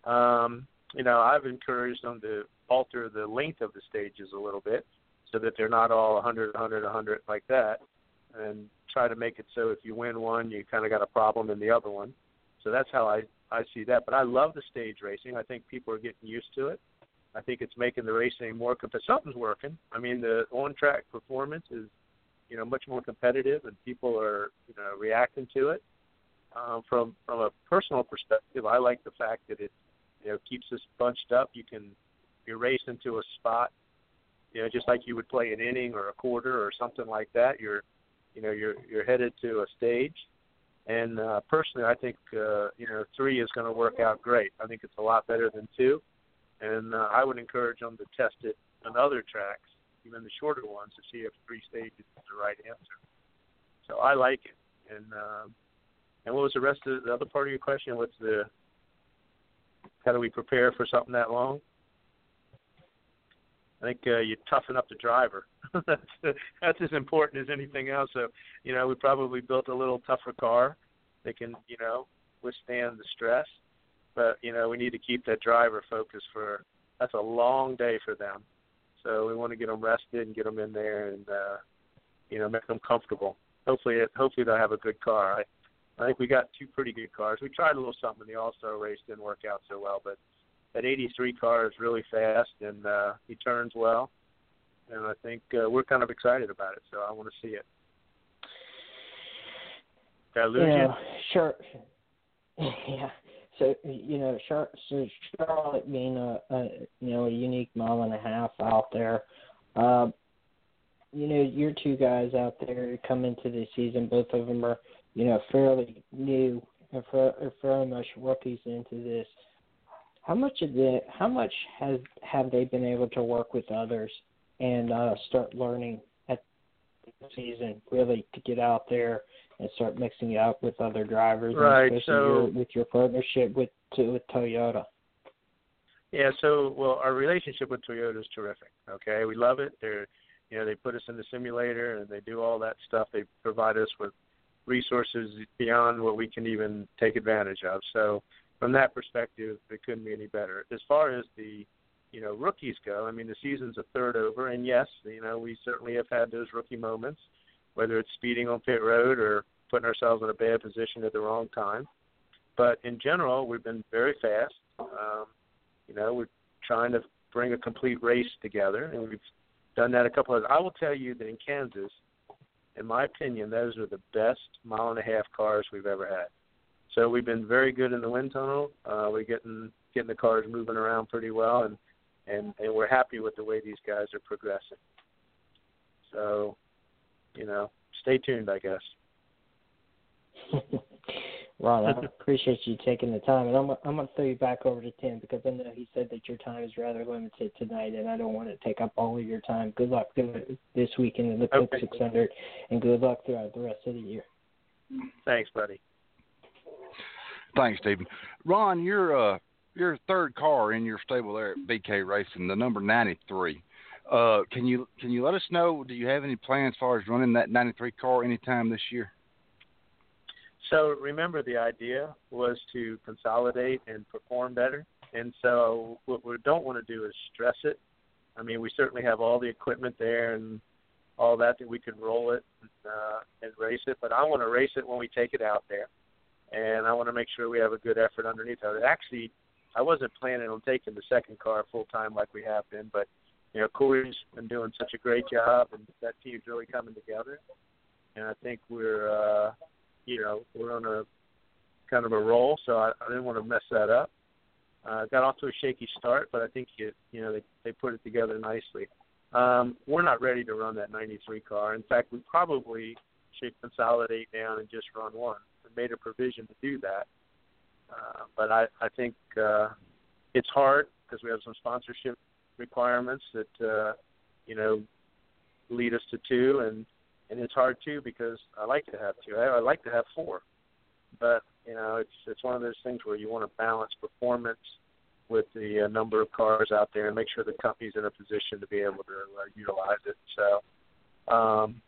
Um, you know, I've encouraged them to alter the length of the stages a little bit so that they're not all 100, 100, 100 like that, and try to make it so if you win one, you kind of got a problem in the other one. So that's how I I see that. But I love the stage racing. I think people are getting used to it. I think it's making the racing more competitive. Something's working. I mean, the on-track performance is, you know, much more competitive, and people are, you know, reacting to it. Um, from from a personal perspective, I like the fact that it, you know, keeps us bunched up. You can you're raced into a spot, you know, just like you would play an inning or a quarter or something like that. You're, you know, you're you're headed to a stage, and uh, personally, I think uh, you know three is going to work out great. I think it's a lot better than two and uh, I would encourage them to test it on other tracks, even the shorter ones, to see if three stages is the right answer. So I like it. And um, and what was the rest of the other part of your question? What's the how do we prepare for something that long? I think uh, you toughen up the driver. that's that's as important as anything else. So you know we probably built a little tougher car that can you know withstand the stress but you know we need to keep that driver focused for that's a long day for them. So we want to get them rested and get them in there and uh, you know make them comfortable. Hopefully, it, hopefully they'll have a good car. I, I think we got two pretty good cars. We tried a little something in the All Star race, didn't work out so well, but that 83 car is really fast and uh, he turns well, and I think uh, we're kind of excited about it. So I want to see it. Did I lose yeah, you? sure. yeah so you know, Charlotte being a, a you know a unique mile and a half out there, uh, you know, your two guys out there come into the season. Both of them are you know fairly new and fairly much rookies into this. How much of the how much has have they been able to work with others and uh, start learning season really to get out there and start mixing it up with other drivers, right? especially so your, with your partnership with to, with Toyota. Yeah, so well, our relationship with Toyota is terrific. Okay, we love it. They're, you know, they put us in the simulator and they do all that stuff. They provide us with resources beyond what we can even take advantage of. So from that perspective, it couldn't be any better. As far as the, you know, rookies go, I mean, the season's a third over, and yes, you know, we certainly have had those rookie moments whether it's speeding on pit road or putting ourselves in a bad position at the wrong time. But in general, we've been very fast. Um, you know, we're trying to bring a complete race together, and we've done that a couple of. Times. I will tell you that in Kansas, in my opinion, those are the best mile and a half cars we've ever had. So we've been very good in the wind tunnel. Uh, we're getting getting the cars moving around pretty well, and and and we're happy with the way these guys are progressing. So you know, stay tuned, I guess. Ron, I appreciate you taking the time, and I'm I'm gonna throw you back over to Tim because I know he said that your time is rather limited tonight, and I don't want to take up all of your time. Good luck this weekend in the Coke okay. 600, and good luck throughout the rest of the year. Thanks, buddy. Thanks, Steven. Ron, your uh your third car in your stable there at BK Racing, the number 93. Uh, can you can you let us know? Do you have any plans as far as running that '93 car anytime this year? So remember, the idea was to consolidate and perform better. And so what we don't want to do is stress it. I mean, we certainly have all the equipment there and all that that we could roll it uh, and race it. But I want to race it when we take it out there, and I want to make sure we have a good effort underneath it. Actually, I wasn't planning on taking the second car full time like we have been, but you know, Corey's been doing such a great job, and that team's really coming together. And I think we're, uh, you know, we're on a kind of a roll. So I, I didn't want to mess that up. Uh, got off to a shaky start, but I think it, you know, they they put it together nicely. Um, we're not ready to run that 93 car. In fact, we probably should consolidate down and just run one. We made a provision to do that, uh, but I I think uh, it's hard because we have some sponsorship requirements that uh, you know lead us to two, and and it's hard too because I like to have two. I, I like to have four, but you know it's it's one of those things where you want to balance performance with the uh, number of cars out there and make sure the company's in a position to be able to uh, utilize it. So, um,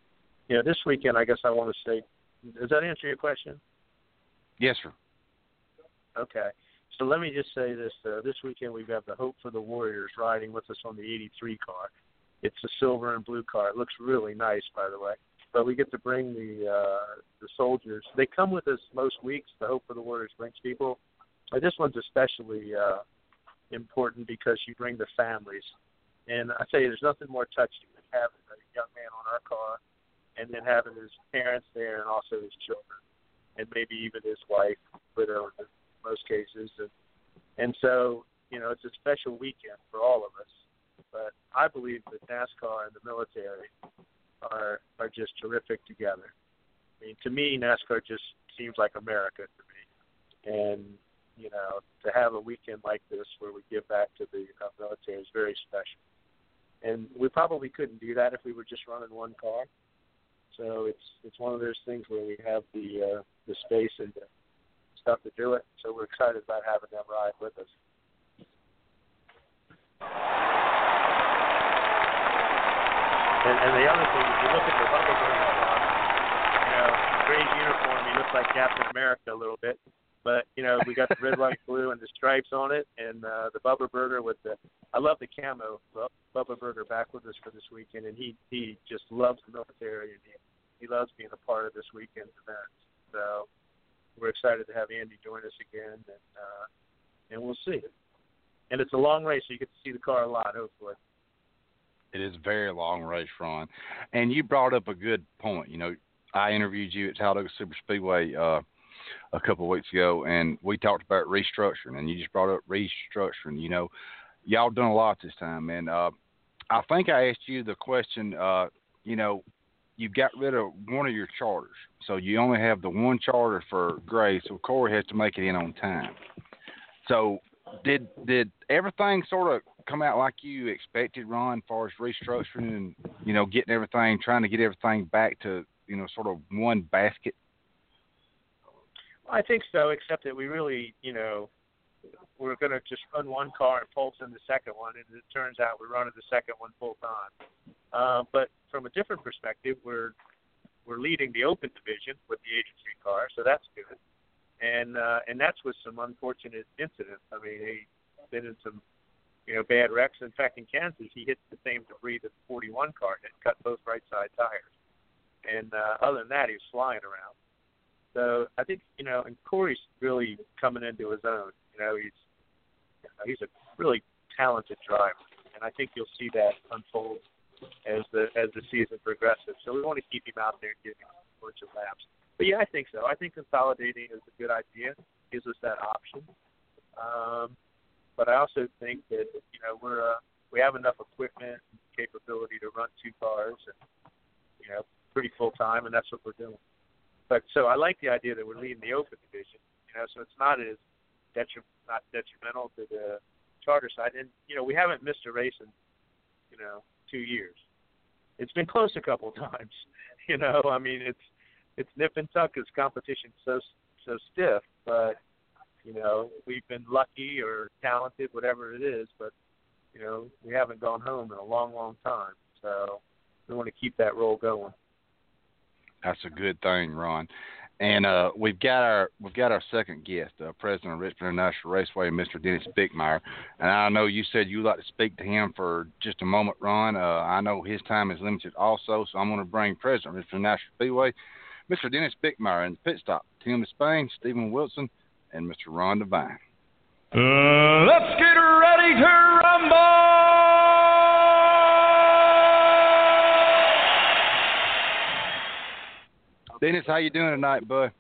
you know, this weekend, I guess I want to say, does that answer your question? Yes, sir. Okay. So let me just say this: uh, this weekend we've got the Hope for the Warriors riding with us on the '83 car. It's a silver and blue car. It looks really nice, by the way. But we get to bring the uh, the soldiers. They come with us most weeks. The Hope for the Warriors brings people. But this one's especially uh, important because you bring the families. And I tell you, there's nothing more touching than having a young man on our car and then having his parents there and also his children and maybe even his wife, widow in most cases. And, and so, you know, it's a special weekend for all of us. But I believe that NASCAR and the military are are just terrific together. I mean, to me, NASCAR just seems like America to me. And you know, to have a weekend like this where we give back to the uh, military is very special. And we probably couldn't do that if we were just running one car. So it's it's one of those things where we have the uh, the space and the stuff to do it. So we're excited about having them ride with us. And, and the other thing, if you look at the Bubba Burger you know, Gray's uniform, he looks like Captain America a little bit. But you know, we got the red, white, blue, and the stripes on it, and uh, the Bubba Burger with the. I love the camo. Bubba Burger back with us for this weekend, and he he just loves the military, and he he loves being a part of this weekend's event. So we're excited to have Andy join us again, and uh, and we'll see. And it's a long race, so you get to see the car a lot, hopefully. It is a very long race, Ron. And you brought up a good point. You know, I interviewed you at Talladega Super Speedway uh, a couple of weeks ago, and we talked about restructuring, and you just brought up restructuring. You know, y'all done a lot this time, and uh, I think I asked you the question. Uh, you know, you got rid of one of your charters, so you only have the one charter for Gray. So Corey has to make it in on time. So did did everything sort of come out like you expected, Ron, as far as restructuring and you know getting everything, trying to get everything back to you know sort of one basket? I think so, except that we really, you know, we're going to just run one car and pulse in the second one, and it turns out we're running the second one full time. Uh, but from a different perspective, we're we're leading the open division with the agency car, so that's good. And uh, and that's with some unfortunate incidents. I mean, he's been in some you know bad wrecks. In fact, in Kansas, he hit the same debris that the 41 car hit, cut both right side tires. And uh, other than that, he was flying around. So I think you know, and Corey's really coming into his own. You know, he's he's a really talented driver, and I think you'll see that unfold as the as the season progresses. So we want to keep him out there and give him a bunch of laps. But yeah, I think so. I think consolidating is a good idea. Gives us that option. Um, but I also think that you know we're uh, we have enough equipment and capability to run two cars and you know pretty full time, and that's what we're doing. But so I like the idea that we're leading the open division. You know, so it's not as detri- not detrimental to the charter side. And you know, we haven't missed a race in you know two years. It's been close a couple of times. You know, I mean, it's it's nip and tuck as competition so so stiff, but you know, we've been lucky or talented, whatever it is, but you know, we haven't gone home in a long, long time. So we want to keep that roll going. That's a good thing, Ron. And uh, we've got our we've got our second guest, uh, President of Richmond International Raceway, Mr. Dennis Bickmeier. And I know you said you'd like to speak to him for just a moment, Ron. Uh, I know his time is limited also, so I'm going to bring President of Richmond International Speedway, Mr. Dennis Bickmeier, in the pit stop. Tim Spain, Steven Wilson, and Mr. Ron Devine. Uh, let's get ready to Dennis, how you doing tonight, bud?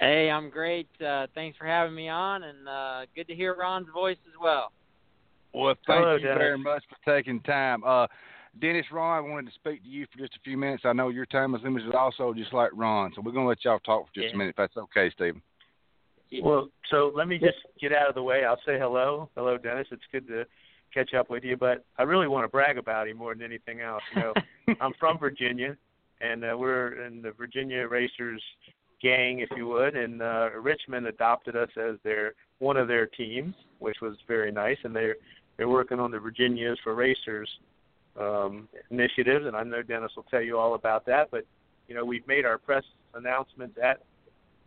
Hey, I'm great. Uh, thanks for having me on, and uh, good to hear Ron's voice as well. Well, thank Hello, you Dennis. very much for taking time. Uh, Dennis, Ron, I wanted to speak to you for just a few minutes. I know your time is limited also, just like Ron. So we're going to let y'all talk for just Yeah. a minute, if that's okay, Steven. Well, so let me just get out of the way. I'll say hello. Hello, Dennis. It's good to catch up with you, but I really want to brag about him more than anything else. You know, I'm from Virginia, and uh, we're in the Virginia Racers gang, if you would, and uh, Richmond adopted us as their one of their teams, which was very nice, and they're they're working on the Virginias for Racers um, initiatives, and I know Dennis will tell you all about that. But you know, we've made our press announcements at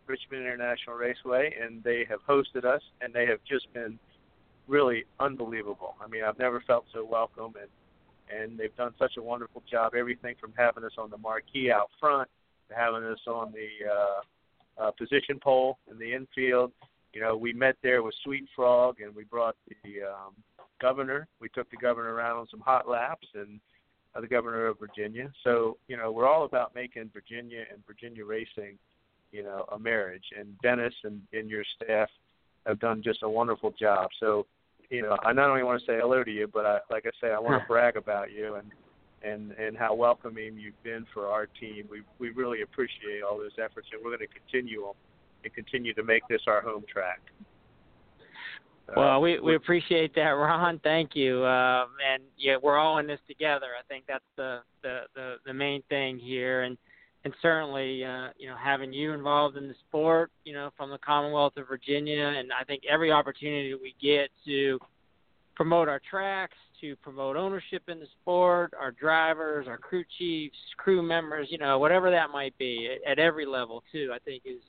Richmond International Raceway, and they have hosted us, and they have just been really unbelievable. I mean, I've never felt so welcome, and and they've done such a wonderful job. Everything from having us on the marquee out front to having us on the uh, uh, position pole in the infield. You know, we met there with Sweet Frog, and we brought the um, governor. We took the governor around on some hot laps, and uh, the governor of Virginia. So, you know, we're all about making Virginia and Virginia racing, you know, a marriage. And Dennis and, and your staff have done just a wonderful job. So, you know, I not only want to say hello to you, but I, like I say, I want to brag about you and and and how welcoming you've been for our team. We we really appreciate all those efforts, and we're going to continue them and continue to make this our home track. Well, we we appreciate that, Ron. Thank you. Um, and yeah, we're all in this together. I think that's the the the, the main thing here, and and certainly, uh, you know, having you involved in the sport, you know, from the Commonwealth of Virginia, and I think every opportunity we get to promote our tracks, to promote ownership in the sport, our drivers, our crew chiefs, crew members, you know, whatever that might be, at, at every level too. I think is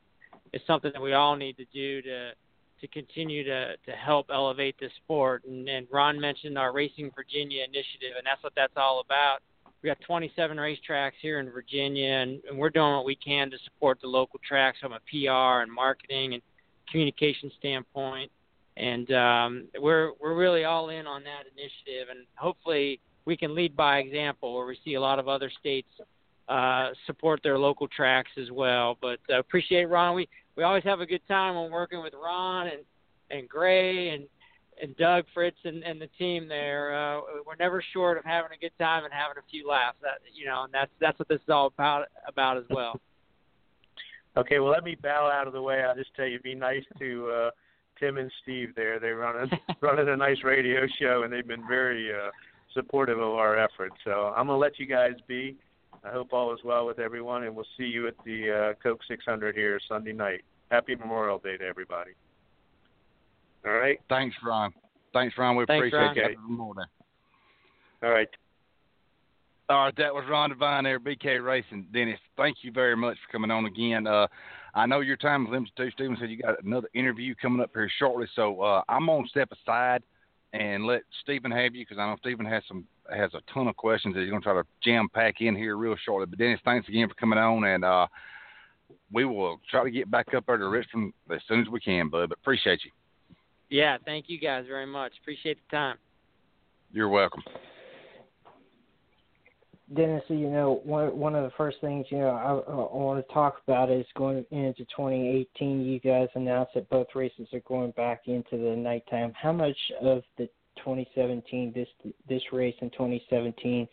is something that we all need to do to to continue to to help elevate the sport. And, and Ron mentioned our Racing Virginia initiative, and that's what that's all about. We got 27 racetracks here in Virginia, and, and we're doing what we can to support the local tracks from a PR and marketing and communication standpoint. And um, we're we're really all in on that initiative, and hopefully we can lead by example, where we see a lot of other states uh, support their local tracks as well. But uh, appreciate Ron. We we always have a good time when working with Ron and and Gray and and Doug Fritz and, and the team there. Uh, we're never short of having a good time and having a few laughs. That you know, and that's that's what this is all about about as well. Okay, well, let me bow out of the way. I'll just tell you, be nice to uh, Tim and Steve there. They're running running a nice radio show, and they've been very uh, supportive of our efforts. So I'm gonna let you guys be. I hope all is well with everyone, and we'll see you at the uh, Coke 600 here Sunday night. Happy Memorial Day to everybody. All right. Thanks, Ron. Thanks, Ron. We Thanks, appreciate Ron. you. Okay. Morning. All right. All right, that was Ron Devine there, BK Racing. Dennis, thank you very much for coming on again. Uh, I know your time is limited too. Steven said you got another interview coming up here shortly, so uh, I'm gonna step aside and let Steven have you because I know Steven has some has a ton of questions that he's gonna try to jam pack in here real shortly. But Dennis, thanks again for coming on, and uh, we will try to get back up there to Richmond as soon as we can, bud. But appreciate you. Yeah, thank you guys very much. Appreciate the time. You're welcome. Dennis, you know, one one of the first things you know I, I want to talk about is going into 2018. You guys announced that both races are going back into the nighttime. How much of the 2017 this this race in 2017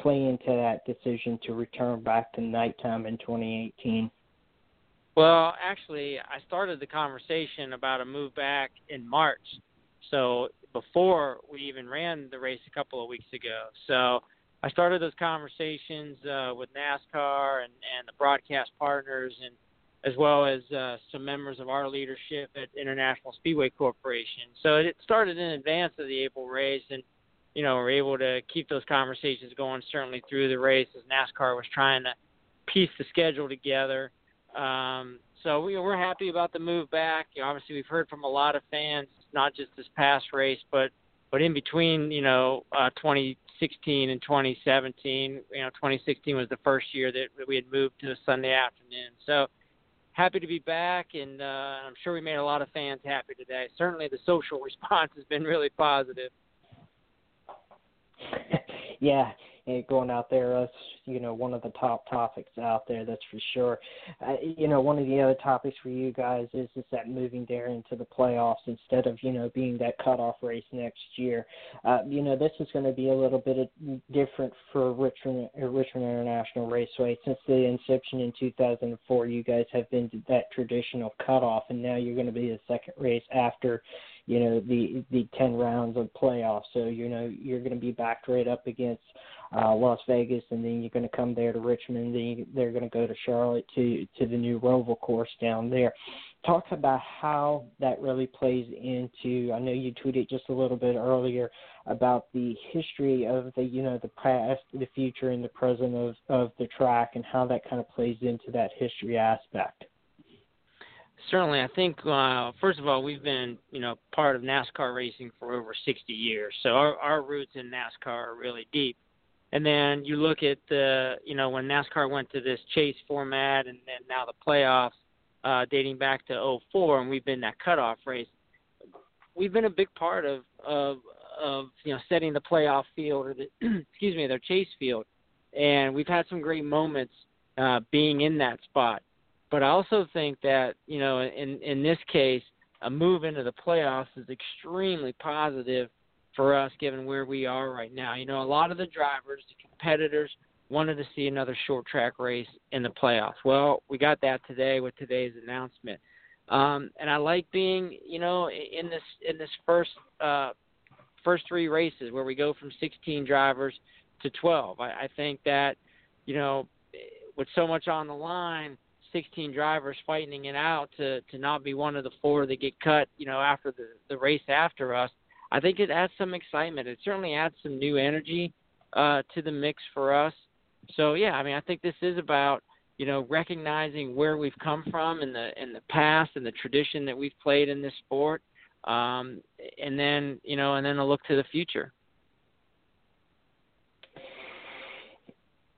play into that decision to return back to nighttime in 2018? Well, actually, I started the conversation about a move back in March. So before we even ran the race a couple of weeks ago. So I started those conversations uh, with NASCAR and, and the broadcast partners, and as well as uh, some members of our leadership at International Speedway Corporation. So it started in advance of the April race, and you know we're able to keep those conversations going certainly through the race as NASCAR was trying to piece the schedule together. Um, so we, we're happy about the move back. You know, obviously, we've heard from a lot of fans, not just this past race, but but in between, you know, uh, 2016 and 2017. You know, 2016 was the first year that we had moved to a Sunday afternoon. So happy to be back, and uh, I'm sure we made a lot of fans happy today. Certainly, the social response has been really positive. yeah, going out there. That's you know one of the top topics out there. That's for sure. Uh, you know, one of the other topics for you guys is is that moving there into the playoffs instead of you know being that cutoff race next year. Uh, you know, this is going to be a little bit different for Richmond uh, Richmond International Raceway since the inception in 2004. You guys have been that traditional cutoff, and now you're going to be the second race after you know the the 10 rounds of playoffs. So you know you're going to be backed right up against uh, Las Vegas, and then you're going to come there to Richmond. Then you, they're going to go to Charlotte to to the new Roval course down there. Talk about how that really plays into. I know you tweeted just a little bit earlier about the history of the you know the past, the future, and the present of of the track, and how that kind of plays into that history aspect certainly, I think uh, first of all, we've been you know part of NASCAR racing for over 60 years, so our our roots in NASCAR are really deep. And then you look at the you know when NASCAR went to this chase format, and then now the playoffs, uh, dating back to 04, and we've been that cutoff race. We've been a big part of of of you know setting the playoff field or the excuse me their chase field, and we've had some great moments uh, being in that spot. But I also think that you know, in in this case, a move into the playoffs is extremely positive for us, given where we are right now. You know, a lot of the drivers, the competitors, wanted to see another short track race in the playoffs. Well, we got that today with today's announcement. Um, and I like being, you know, in this in this first uh, first three races where we go from 16 drivers to 12. I, I think that, you know, with so much on the line, 16 drivers fighting it out to to not be one of the four that get cut, you know, after the the race after us. I think it adds some excitement. It certainly adds some new energy uh, to the mix for us. So yeah, I mean, I think this is about you know recognizing where we've come from in the in the past and the tradition that we've played in this sport, um, and then you know, and then a look to the future.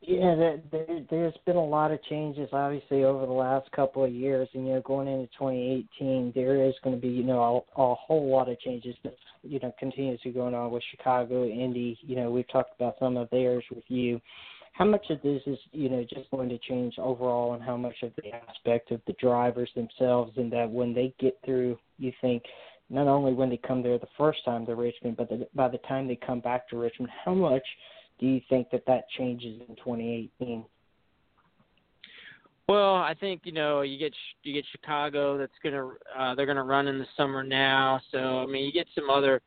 Yeah, there, there, there's been a lot of changes, obviously, over the last couple of years, and you know, going into 2018, there is going to be, you know, a, a whole lot of changes that, you know, continuously going on with Chicago, Indy. You know, we've talked about some of theirs with you. How much of this is, you know, just going to change overall, and how much of the aspect of the drivers themselves, and that when they get through, you think, not only when they come there the first time to Richmond, but the, by the time they come back to Richmond, how much do you think that that changes in 2018? Well, I think you know you get you get Chicago that's gonna uh, they're gonna run in the summer now, so I mean you get some other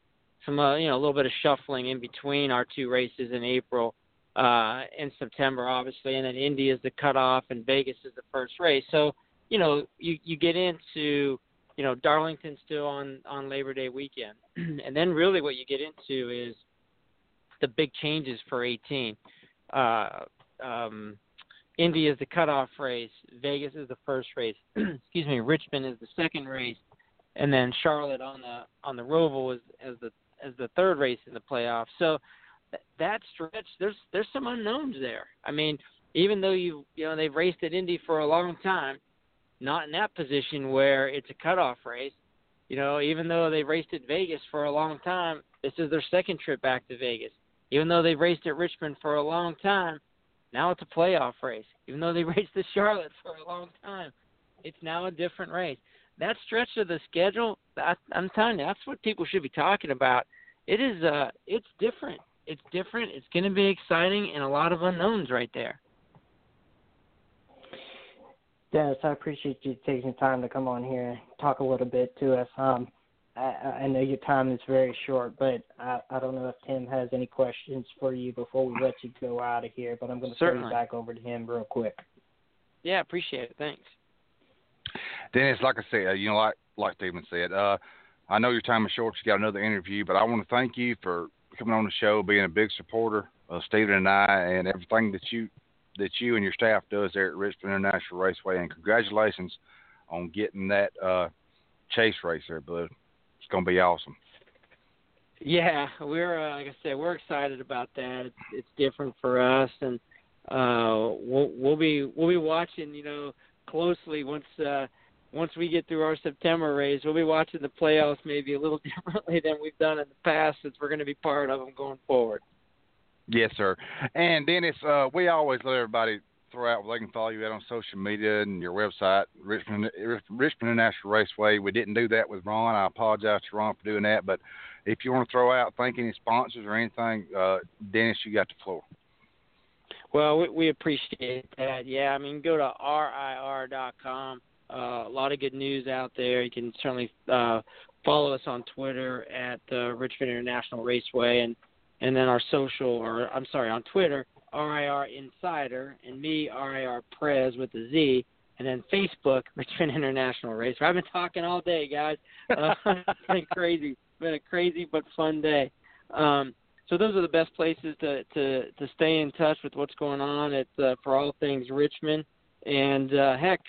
some uh, you know a little bit of shuffling in between our two races in April uh, and September, obviously, and then Indy is the cutoff and Vegas is the first race. So you know you you get into you know Darlington still on on Labor Day weekend, and then really what you get into is the big changes for 18. Uh, um, Indy is the cutoff race. Vegas is the first race. Excuse me. Richmond is the second race, and then Charlotte on the on the Roval is as the as the third race in the playoffs. So th- that stretch, there's there's some unknowns there. I mean, even though you you know they've raced at Indy for a long time, not in that position where it's a cutoff race. You know, even though they've raced at Vegas for a long time, this is their second trip back to Vegas. Even though they've raced at Richmond for a long time, now it's a playoff race. Even though they raced at Charlotte for a long time, it's now a different race. That stretch of the schedule, I, I'm telling you, that's what people should be talking about. It is, uh, it's different. It's different. It's going to be exciting and a lot of unknowns right there. Dennis, I appreciate you taking time to come on here and talk a little bit to us. Um, I, I know your time is very short, but I, I don't know if Tim has any questions for you before we let you go out of here. But I'm going to turn it back over to him real quick. Yeah, appreciate it. Thanks. Dennis, like I said, you know, like like Steven said, uh, I know your time is short. You got another interview, but I want to thank you for coming on the show, being a big supporter of Steven and I, and everything that you that you and your staff does there at Richmond International Raceway. And congratulations on getting that uh, chase race there, bud going to be awesome. Yeah, we're uh, like I said, we're excited about that. It's, it's different for us, and uh, we'll we'll be we'll be watching, you know, closely once uh, once we get through our September race. We'll be watching the playoffs maybe a little differently than we've done in the past, since we're going to be part of them going forward. Yes, sir. And Dennis, uh, we always let everybody throw out where they can follow you out on social media and your website, Richmond Richmond International Raceway. We didn't do that with Ron. I apologize to Ron for doing that. But if you want to throw out, thank any sponsors or anything, uh, Dennis, you got the floor. Well, we, we appreciate that. Yeah, I mean, go to rir.com. Uh, a lot of good news out there. You can certainly uh, follow us on Twitter at uh, Richmond International Raceway, and and then our social, or I'm sorry, on Twitter, RIR Insider, and me, RIR Prez with the Z, and then Facebook, Richmond International Raceway. I've been talking all day, guys. Uh, it's been crazy. Been a crazy but fun day. Um, so those are the best places to to to stay in touch with what's going on at uh, for all things Richmond. And uh, heck,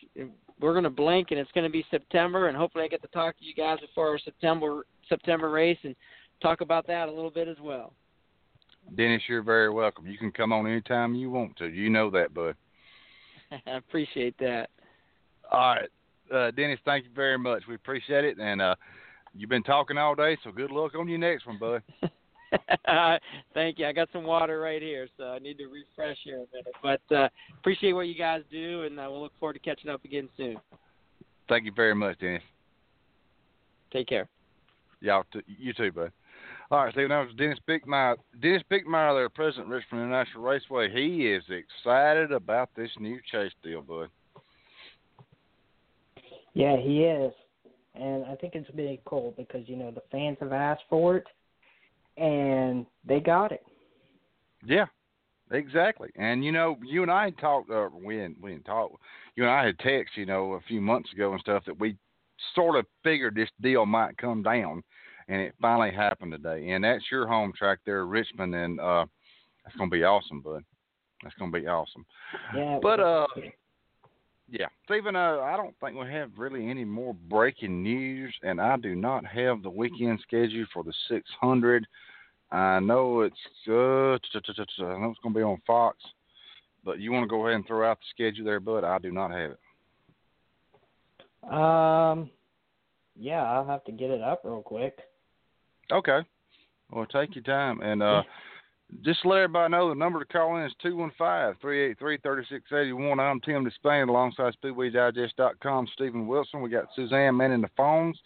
we're going to blink, and it's going to be September, and hopefully I get to talk to you guys before our September September race and talk about that a little bit as well. Dennis, you're very welcome. You can come on anytime you want to. You know that, bud. I appreciate that. All right, uh, Dennis, thank you very much. We appreciate it, and uh, you've been talking all day, so good luck on your next one, bud. Thank you. I got some water right here, so I need to refresh here a minute. But uh, appreciate what you guys do, and uh, we'll look forward to catching up again soon. Thank you very much, Dennis. Take care. Y'all, t- you too, bud. All right, Steve. That was Dennis Bickmeier. Dennis Bickmeier, there, president of Richmond International Raceway. He is excited about this new chase deal, bud. Yeah, he is, and I think it's big cool because you know the fans have asked for it, and they got it. Yeah, exactly. And you know, you and I talked. Uh, we didn't. We didn't talk. You and I had text, you know, a few months ago and stuff that we sort of figured this deal might come down, and it finally happened today. And that's your home track there, Richmond, and uh, that's gonna be awesome, bud. That's gonna be awesome. Yeah. But uh, yeah, Steven, uh, I don't think we have really any more breaking news, and I do not have the weekend schedule for the 600. I know it's uh, I know it's going to be on Fox, but you want to go ahead and throw out the schedule there, bud? I do not have it. Um, yeah, I'll have to get it up real quick. Okay. Well, take your time, and uh, just to let everybody know the number to call in is 215-383-3681. I'm Tim Disspain alongside SpeedwayDigest.com. Steven Wilson. We got Suzanne manning the phones.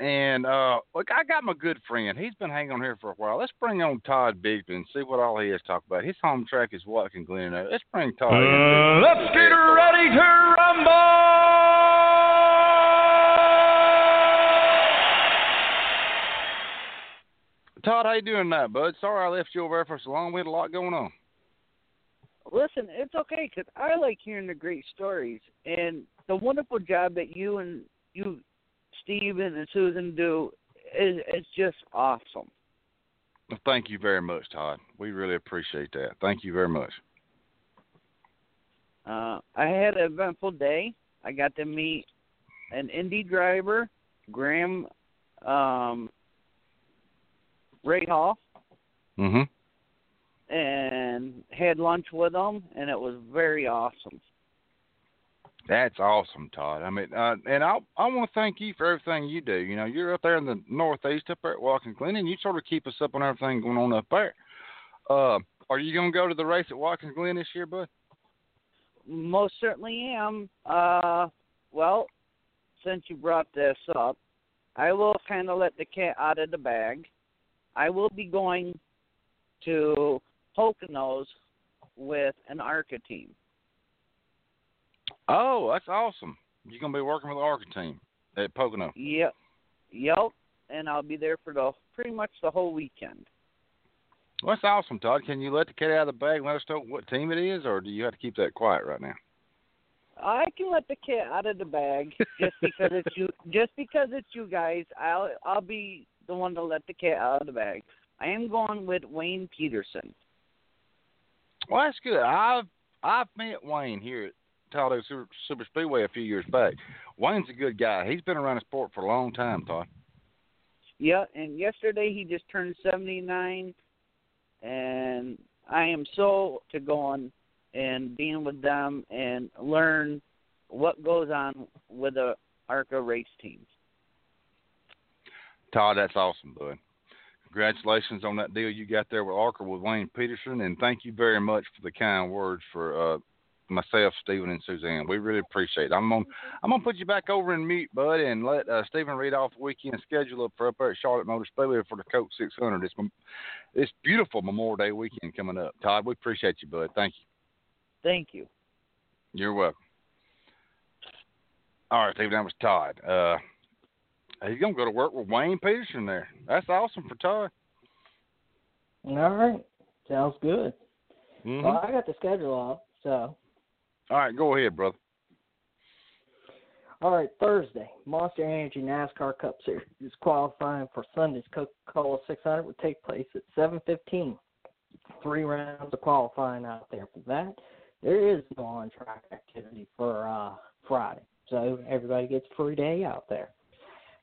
And uh, look, I got my good friend. He's been hanging on here for a while. Let's bring on Todd Bigsby and see what all he has to talk about. His home track is Watkins Glen. Let's bring Todd uh, in. Let's get ready to rumble! Todd, how you doing tonight, bud? Sorry I left you over there for so long. We had a lot going on. Listen, it's okay because I like hearing the great stories and the wonderful job that you and you, Steven and Susan do is is just awesome. Well, thank you very much, Todd. We really appreciate that. Thank you very much. Uh, I had an eventful day. I got to meet an indie driver, Graham um, Ray Hall, Mm-hmm. and had lunch with him, and it was very awesome. That's awesome, Todd. I mean, uh, and I I want to thank you for everything you do. You know, you're up there in the northeast, up there at Watkins Glen, and you sort of keep us up on everything going on up there. Uh, are you going to go to the race at Watkins Glen this year, bud? Most certainly am. Uh, well, since you brought this up, I will kind of let the cat out of the bag. I will be going to Poconos with an ARCA team. Oh, that's awesome. You're going to be working with the ARCA team at Pocono. Yep, yep, and I'll be there for the pretty much the whole weekend. Well, that's awesome, Todd. Can you let the cat out of the bag and let us know what team it is, or do you have to keep that quiet right now? I can let the cat out of the bag just because it's you. Just because it's you guys, I'll I'll be the one to let the cat out of the bag. I am going with Wayne Peterson. Well, that's good. I've I've met Wayne here at Talladega Super, Super Speedway a few years back. Wayne's a good guy. He's been around the sport for a long time, Todd. Yeah, and yesterday he just turned 79, and I am so to go on and being with them and learn what goes on with the ARCA race teams. Todd, that's awesome, bud. congratulations on that deal you got there with ARCA with Wayne Peterson, and thank you very much for the kind words for uh, myself, Stephen, and Suzanne. We really appreciate it. I'm gonna I'm gonna put you back over in mute, bud, and let uh, Stephen read off the weekend schedule up for up there at Charlotte Motor Speedway for the Coke 600. It's it's beautiful Memorial Day weekend coming up. Todd, we appreciate you, bud. Thank you. Thank you. You're welcome. All right, Stephen, that was Todd. Uh, he's gonna go to work with Wayne Peterson there. That's awesome for Todd. All right, sounds good. Mhm. Well, I got the schedule up, so All right, go ahead, brother. All right, Thursday, Monster Energy NASCAR Cup Series qualifying for Sunday's Coca-Cola 600 will take place at 7:15. Three rounds of qualifying out there for that. There is no on-track activity for uh, Friday, so everybody gets a free day out there.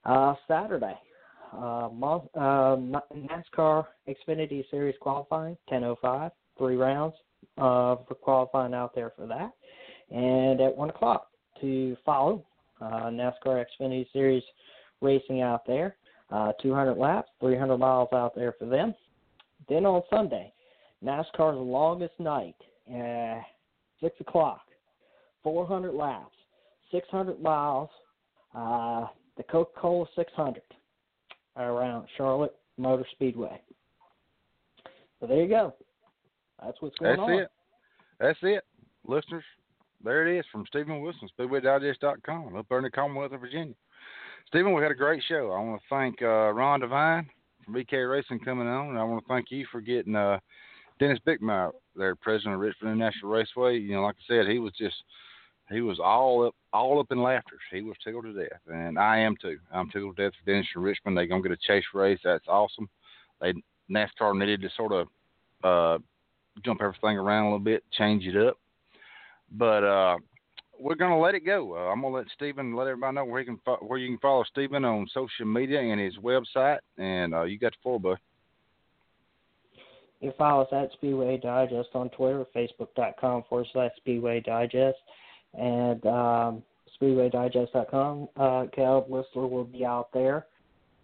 Uh, Saturday, uh, uh, NASCAR Xfinity Series qualifying 10:05. Three rounds uh, for qualifying out there for that, and at one o'clock to follow uh, NASCAR Xfinity Series racing out there. Uh, 200 laps, 300 miles out there for them. Then on Sunday, NASCAR's longest night, uh, 6 o'clock, 400 laps, 600 miles, the Coca Cola 600 around Charlotte Motor Speedway. So there you go. That's what's going That's on. it. That's it, listeners. There it is from Stephen Wilson, SpeedwayDigest.com, up there in the Commonwealth of Virginia. Stephen, we had a great show. I want to thank uh, Ron Devine from BK Racing coming on, and I want to thank you for getting uh, Dennis Bickmeier, there, president of Richmond International Raceway. You know, like I said, he was just he was all up all up in laughter. He was tickled to death, and I am too. I'm tickled to death for Dennis from Richmond. They're gonna get a chase race. That's awesome. They NASCAR needed to sort of uh, jump everything around a little bit, change it up. But uh, we're gonna let it go. Uh, I'm gonna let Stephen let everybody know where he can fo- where you can follow Stephen on social media and his website. And uh, you got the floor, bud. You can follow us at Speedway Digest on Twitter, Facebook.com forward slash Speedway Digest, and um, SpeedwayDigest.com. Uh, Caleb Whistler will be out there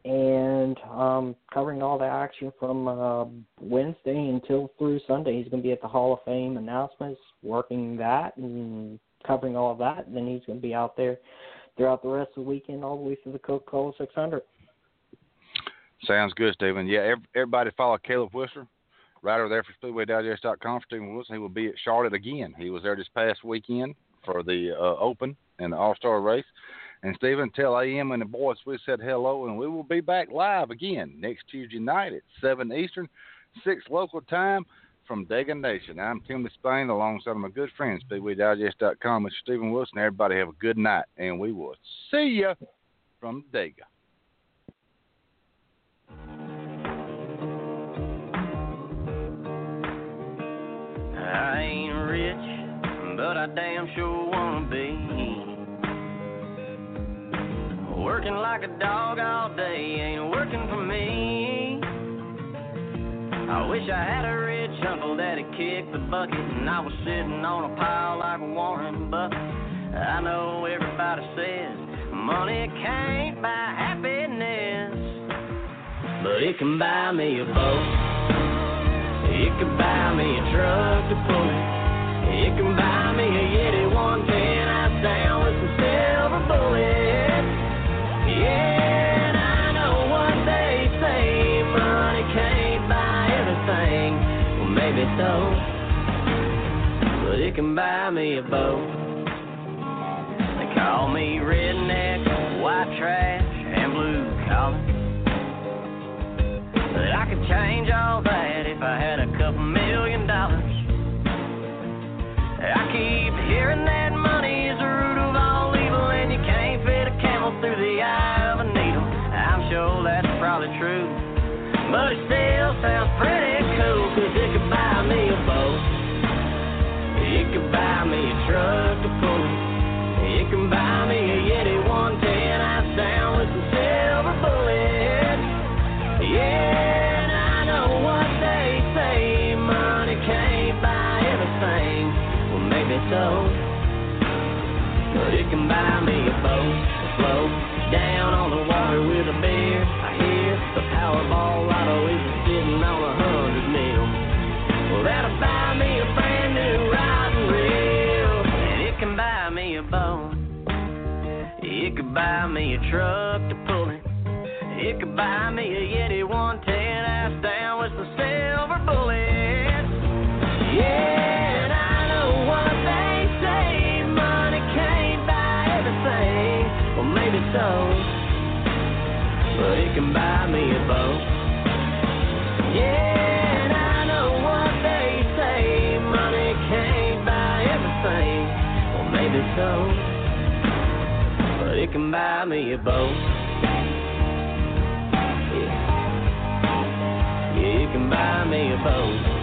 and um, covering all the action from uh, Wednesday until through Sunday. He's going to be at the Hall of Fame announcements, working that and covering all of that. And then he's going to be out there throughout the rest of the weekend, all the way through the Coca Cola 600. Sounds good, Stephen. Yeah, ev- everybody follow Caleb Whistler right over there for SpeedwayDigest.com. For Stephen Wilson, he will be at Charlotte again. He was there this past weekend for the uh, Open and All Star race. And Stephen, tell AM and the boys we said hello, and we will be back live again next Tuesday night at 7 Eastern, 6 local time from Dega Nation. I'm Tim Disspain alongside my good friends, SpeedwayDigest.com, Mr. Stephen Wilson. Everybody have a good night, and we will see you from Dega. I I damn sure wanna be. Working like a dog all day ain't working for me. I wish I had a rich uncle that'd kick the bucket and I was sitting on a pile like a Warren Buffett. I know everybody says money can't buy happiness, but it can buy me a boat. It can buy me a truck to pull. It can buy me a Yeti 110 out down with some silver bullets. Yeah, and I know what they say money can't buy everything. Well, maybe so, but it can buy me a boat. They call me redneck, white trash, and blue collar. But I could change all that if I had a couple million dollars. I keep hearing that money is the root of all evil, and you can't fit a camel through the eye of a needle. I'm sure that's probably true, but it still sounds pretty buy me a boat to float down on the water with a beer. I hear the Powerball lotto is sitting on a hundred mil. Well, that'll buy me a brand new riding wheel, and it can buy me a boat. It could buy me a truck to pull it. It could buy me a Yeti 110 ass down with the silver bullet. Buy me a boat. Yeah, and I know what they say, money can't buy everything. Well, maybe so, but it can buy me a boat. Yeah, yeah, it can buy me a boat.